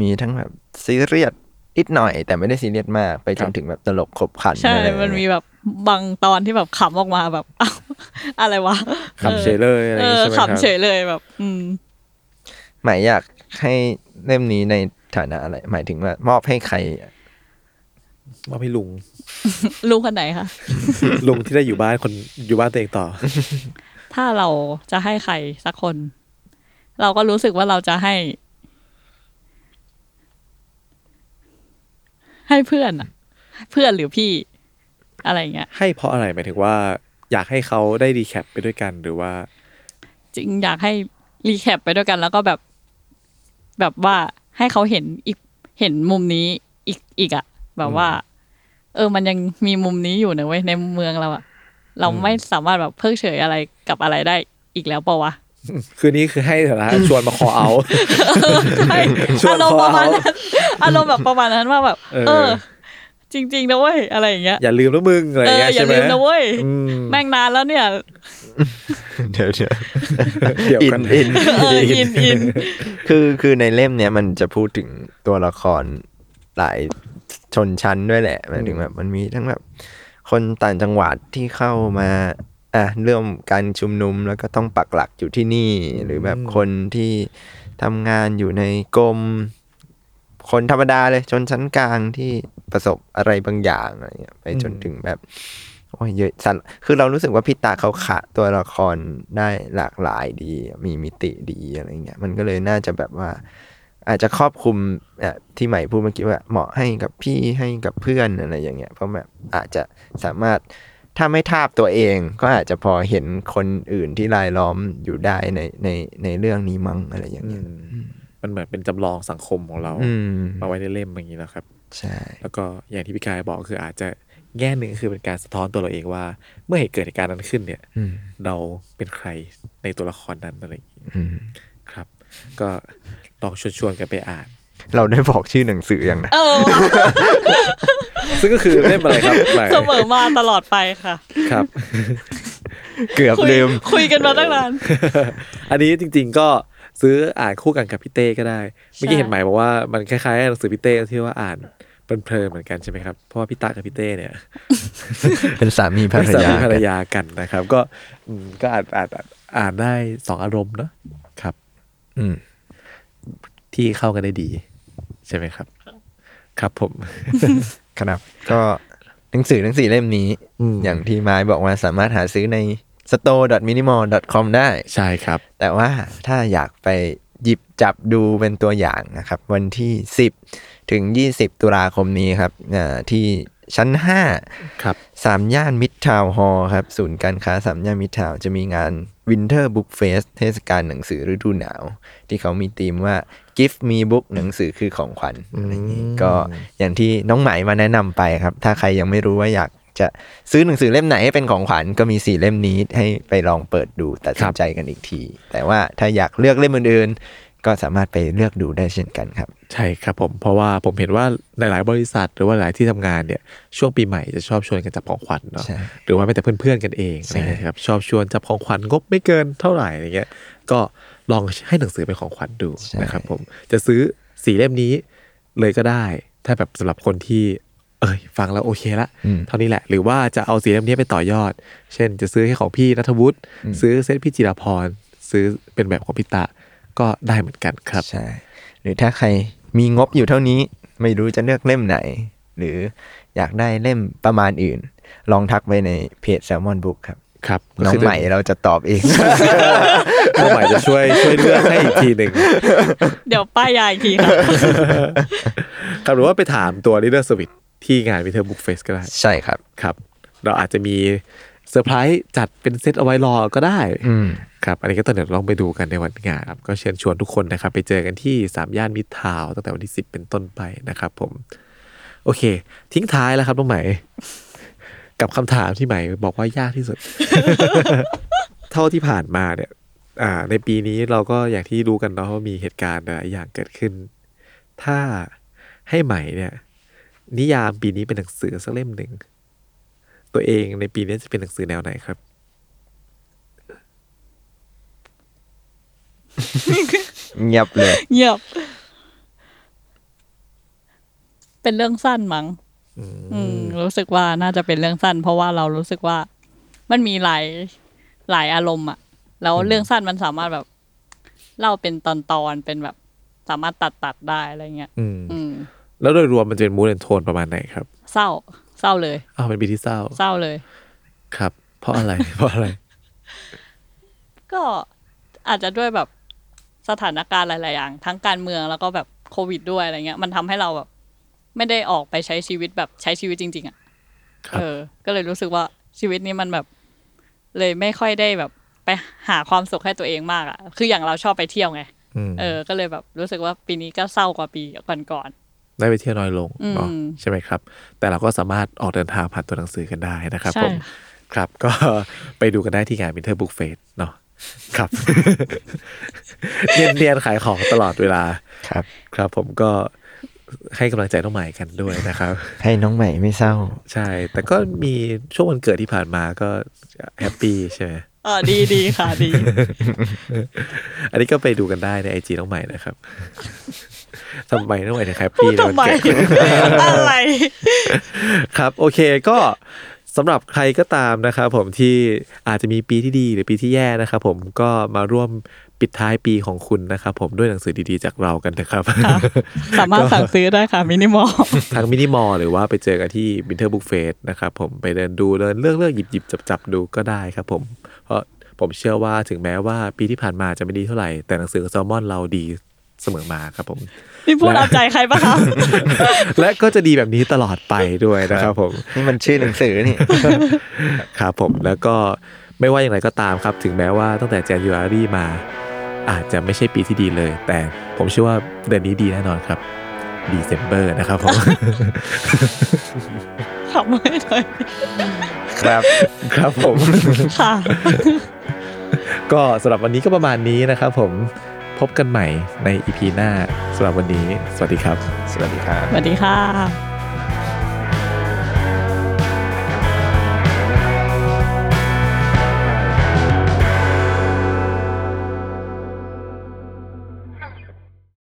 มีทั้งแบบซีเรียสนิดหน่อย แต่ไม่ได้ซีเรียสมากไปจครันบถึงแบบตลกขบขันใช่อะไรมันมีแบบบางตอนที่แบบขำออกมาแบบอ้าวอะไรวะขำเฉยเลยอะไรอเอย่างงี้อใช่ไหมครับขำเฉยเลยแบบ อืมหมายอยากให้เล่มนี้ในฐานะอะไร หมายถึงว่ามอบให้ใครมอบให้ลุงลูกคนไหนคะลุงที่ได้อยู่บ้านคนอยู่บ้านตัวเองต่อ ถ้าเราจะให้ใครสักคน เราก็รู้สึกว่าเราจะให้ ให้เพื่อนอะเพื่อนหรือพี่อะไรเงี้ย ให้เพราะอะไรหมายถึงว่า อยากให้เขาได้รีแคปไปด้วยกันหรือว่า จริงอยากให้รีแคปไปด้วยกัน แล้วก็แบบ แบบว่าให้เขาเห็นอีกเห็นมุมนี้อีกอีกอะแบบว่า เออ มันยังมีมุมนี้อยู่นะเว้ยในเมืองเราอะเราไม่สามารถแบบเพิกเฉยอะไรกับอะไรได้อีกแล้วเปล่าวะ คือนี่คือให้แต่ละชวนมาคอเอาใช่ชวนอารมณ์ประมาณเขานั้นอารมณ์แบบประมาณนั้นว่าแบบเออเออ จริงๆนะเว้ยอะไรอย่างเงี้ยอย่าลืมนะมึงอะไรเออย่างอเงี้ยอย่าใช่ไหมลืมนะเว้ยอืมแม่งนานแล้วเนี่ย เดี๋ยวเดี๋ยวเดี๋ยวอิกันนอินเอออินอินคือคือในเล่มเนี้ยมันจะพูดถึงตัวละครหลายชนชั้นด้วยแหละหมายถึงแบบมันมีทั้งแบบคนต่างจังหวัดที่เข้ามา อะเรื่องการชุมนุมแล้วก็ต้องปักหลักอยู่ที่นี่ หรือแบบคนที่ทำงานอยู่ในกรมคนธรรมดาเลยชนชั้นกลางที่ประสบอะไรบางอย่างอะไรเงี้ยไปจนถึงแบบโอ้ยเยอะสันคือเรารู้สึกว่าพี่ตาเขาขะตัวละครได้หลากหลายดี มีมิติดีอะไรเงี้ยมันก็เลยน่าจะแบบว่า อาจจะครอบคลุมเอ่อที่ใหม่พูดเมื่อกี้ว่าเหมาะให้กับพี่ให้กับเพื่อนอะไรอย่างเงี้ยเพราะแบบอาจจะสามารถ ถ้าไม่ทาบตัวเอง ก็อาจจะพอเห็นคนอื่นที่รายล้อมอยู่ได้ในในในเรื่องนี้มั้งอะไรอย่างอืเงี้ยมมันเหมือนเป็นจำลองสังคมของเราอืมมาไว้ในเล่มอย่างนี้นะครับ ใช่ แล้วก็อย่างที่พี่กายบอกคืออาจจะแง่หนึ่งคือเป็นการสะท้อนตัวเราเองว่า เมื่อเหตุเกิดเหตุการณ์นั้นขึ้นเนี่ยอืมเราเป็นใครในตัวละครนั้นอะไรอย่างนี้อืมครับ ก็ลองชวนๆกันไปอ่าน เราได้บอกชื่อหนังสืออย่างนะเออซึ่งก็คือเล่มอะไรครับใหม่เสมอมาตลอดไปค่ะ ครับ เกือบคุยลืมคุยกันมาตั้งนาน อันนี้จริง ๆ ก็ซื้ออ่านคู่กันกับพี่เต้ก็ได้ เมื่อกี้ใช่เห็นหมายบอกว่ามันคล้ายๆหนังสือพี่เต้ที่ว่าอ่านเพลินๆเหมือนกันใช่ไหมครับ เพราะว่าพี่ตากับพี่เต้เนี่ย เป็นสามีภรรเป็นสยามีภรรกันยากันนะครับ ก็อืมก็อ่านอ่านอ่านอ่านได้สองอารมณ์เนอะครับ อืม ที่เข้ากันได้ดีใช่ไหมครับ ครับผม ครับ ก็หนังสือทั้งสี่เล่มนี้อืมอย่างที่ไม้บอกว่าสามารถหาซื้อใน store.minimal.com ได้ ใช่ครับ แต่ว่าถ้าอยากไปหยิบจับดูเป็นตัวอย่างนะครับ วันที่ 10 ถึง 20 ตุลาคมนี้ครับอ่าที่ชั้น 5 ครับสามย่านมิตรทาวน์ฮอลล์ครับ ศูนย์การค้าสามย่านมิตรทาวน์จะมีงาน Winter Book Fest เทศกาลหนังสือฤดูหนาว ที่เขามีธีมว่า Give me book หนังสือคือของขวัญอะไรอย่างนี้ก็อย่างที่น้องไหมมาแนะนำไปครับ ถ้าใครยังไม่รู้ว่าอยากจะซื้อหนังสือเล่มไหนให้เป็นของขวัญก็มีสี่เล่มนี้ให้ไปลองเปิดดูตัดสินใจกันอีกที แต่ว่าถ้าอยากเลือกเล่มอื่นๆ ก็สามารถไปเลือกดูได้เช่นกันครับ ใช่ครับผมเพราะว่าผมเห็นว่าหลายๆบริษัท หรือว่าหลายที่ทำงานเนี่ยช่วงปีใหม่จะชอบชวนกันจับของขวัญเนาะใช่หรือว่าไม่แต่เพื่อนๆกันเองใช่อะไรเงี้ยครับชอบชวนจับของขวัญงบไม่เกินเท่าไหร่อะไรเงี้ยก็ ลองให้หนังสือเป็นของขวัญดูนะครับผมจะซื้อสีเล่มนี้เลยก็ได้ ถ้าแบบสำหรับคนที่ เอ้ย ฟังแล้วโอเคละเท่านี้แหละ หรือว่าจะเอาสีเล่มนี้ไปต่อยอด เช่น จะซื้อให้ของพี่นัทวุฒิซื้อเซตพี่จิราพรซื้อเป็นแบบของพี่ตะก็ได้เหมือนกันครับใช่หรือถ้าใครมีงบอยู่เท่านี้ไม่รู้จะเลือกเล่มไหน หรืออยากได้เล่มประมาณอื่น ลองทักไปในเพจ Salmon Book ครับครับน้องใหม่เราจะตอบเอง น้องใหม่จะช่วยช่วยเลือกให้อีกทีหนึ่งเดี๋ยวป้ายยาอีกทีค่ะครับหรือว่าไปถามตัว Leader Service ที่งาน Winter Book Fest ก็ได้ใช่ครับครับ เราอาจจะมีเซอร์ไพรส์จัดเป็นเซตเอาไว้รอก็ได้อืมครับ อันนี้ก็ต้องเดี๋ยวลองไปดูกันในวันงานครับ ก็เชิญชวนทุกคนนะครับ ไปเจอกันที่สามย่านมิตรทาวน์ตั้งแต่วันที่10เป็นต้นไปนะครับ ผม โอเค ทิ้งท้ายแล้วครับน้องไหม กับคำถามที่ไหมบอกว่ายากที่สุด เท่าที่ผ่านมาเนี่ย อ่า ในปีนี้เราก็อย่างที่รู้กันเนาะว่ามีเหตุการณ์หลายอย่างเกิดขึ้น ถ้าให้ใหม่เนี่ย นิยามปีนี้เป็นหนังสือสักเล่มหนึ่ง ตัวเองในปีนี้จะเป็นหนังสือแนวไหนครับ เงียบเลย เงียบ เป็นเรื่องสั้นมั้งอืมรู้สึกว่าน่าจะเป็นเรื่องสั้น เพราะว่าเรารู้สึกว่ามันมีหลายหลายอารมณ์อะ แล้วเรื่องสั้นมันสามารถแบบเล่าเป็นตอนๆเป็นแบบสามารถตัดตัดๆได้อะไรเงี้ยอืมอืมแล้วโดยรวมมันจะเป็นมูดแอนโทนประมาณไหนครับ เศร้า เศร้าเลยอ้าวเป็นปีที่เศร้า เศร้าเลย ครับ เพราะอะไรเพราะอะไร ก็อาจจะด้วยแบบสถานการณ์หลาย ๆ อย่าง ทั้งการเมืองแล้วก็แบบโควิดด้วยอะไรเงี้ย มันทำให้เราแบบ ไม่ได้ออกไปใช้ชีวิตแบบใช้ชีวิตจริง ๆ อะครับเออ ก็เลยรู้สึกว่าชีวิตนี้มันแบบ เลยไม่ค่อยได้แบบ ไปหาความสุขให้ตัวเองมากอะคืออย่างเราชอบไปเที่ยวไงอืมเออ ก็เลยแบบรู้สึกว่าปีนี้ก็เศร้ากว่าปีก่อนได้ไปเที่ยวน้อยลงเนาะอืมใช่ไหมครับ แต่เราก็สามารถออกเดินทางผ่านตัวหนังสือกันได้นะครับใช่ผมครับ ก็ไปดูกันได้ที่งาน Winter Book Fest เนาะครับเนียนเนียนๆขายของตลอดเวลาครับ ครับผมก็ให้กำลังใจน้องใหม่กันด้วยนะครับ ให้น้องใหม่ไม่เศร้า ใช่ แต่ก็มีช่วงวันเกิดที่ผ่านมาก็แฮปปี้ใช่ไหมๆเออดีดีค่ะดี อันนี้ก็ไปดูกันได้ในไอจีน้องใหม่นะครับทำไมน้องใหม่ถึงแฮปปี้ในวันทำไมเกิดอะไร ครับ โอเคก็สำหรับใครก็ตามนะครับผมที่อาจจะมีปีที่ดีหรือปีที่แย่นะครับผมก็มาร่วมปิดท้ายปีของคุณนะครับผมด้วยหนังสือดีๆจากเรากันนะครับ สามารถสั่งซื้อได้ค่ะมินิมอลทั้งมินิมอลหรือว่าไปเจอกันที่ Winter Book Fest นะครับผมไปเดินดูเดินเลือกเลือกหยิบหยิบจับจับดูก็ได้ครับผมเพราะ ผมเชื่อว่าถึงแม้ว่าปีที่ผ่านมาจะไม่ดีเท่าไหร่ แต่หนังสือแซลมอนเราดีเสมอมาครับผมนี่พูดเอาใจใครปะคะและก็จะดีแบบนี้ตลอดไปด้วยนะครับผม นี่มันชื่อหนังสือนี่ ครับผมแล้วก็ไม่ว่าอย่างไรก็ตามครับ ถึงแม้ว่าตั้งแต่ January มา อาจจะไม่ใช่ปีที่ดีเลย แต่ผมเชื่อว่าเดือนนี้ดีแน่นอนครับ December นะครับผมขำไม่เลย ครับ ครับผม ค่ะ ก็สำหรับวันนี้ก็ประมาณนี้นะครับผมพบกันใหม่ใน EP หน้าสำหรับวันนี้ สวัสดีครับ สวัสดีครับ สวัสดีค่ะ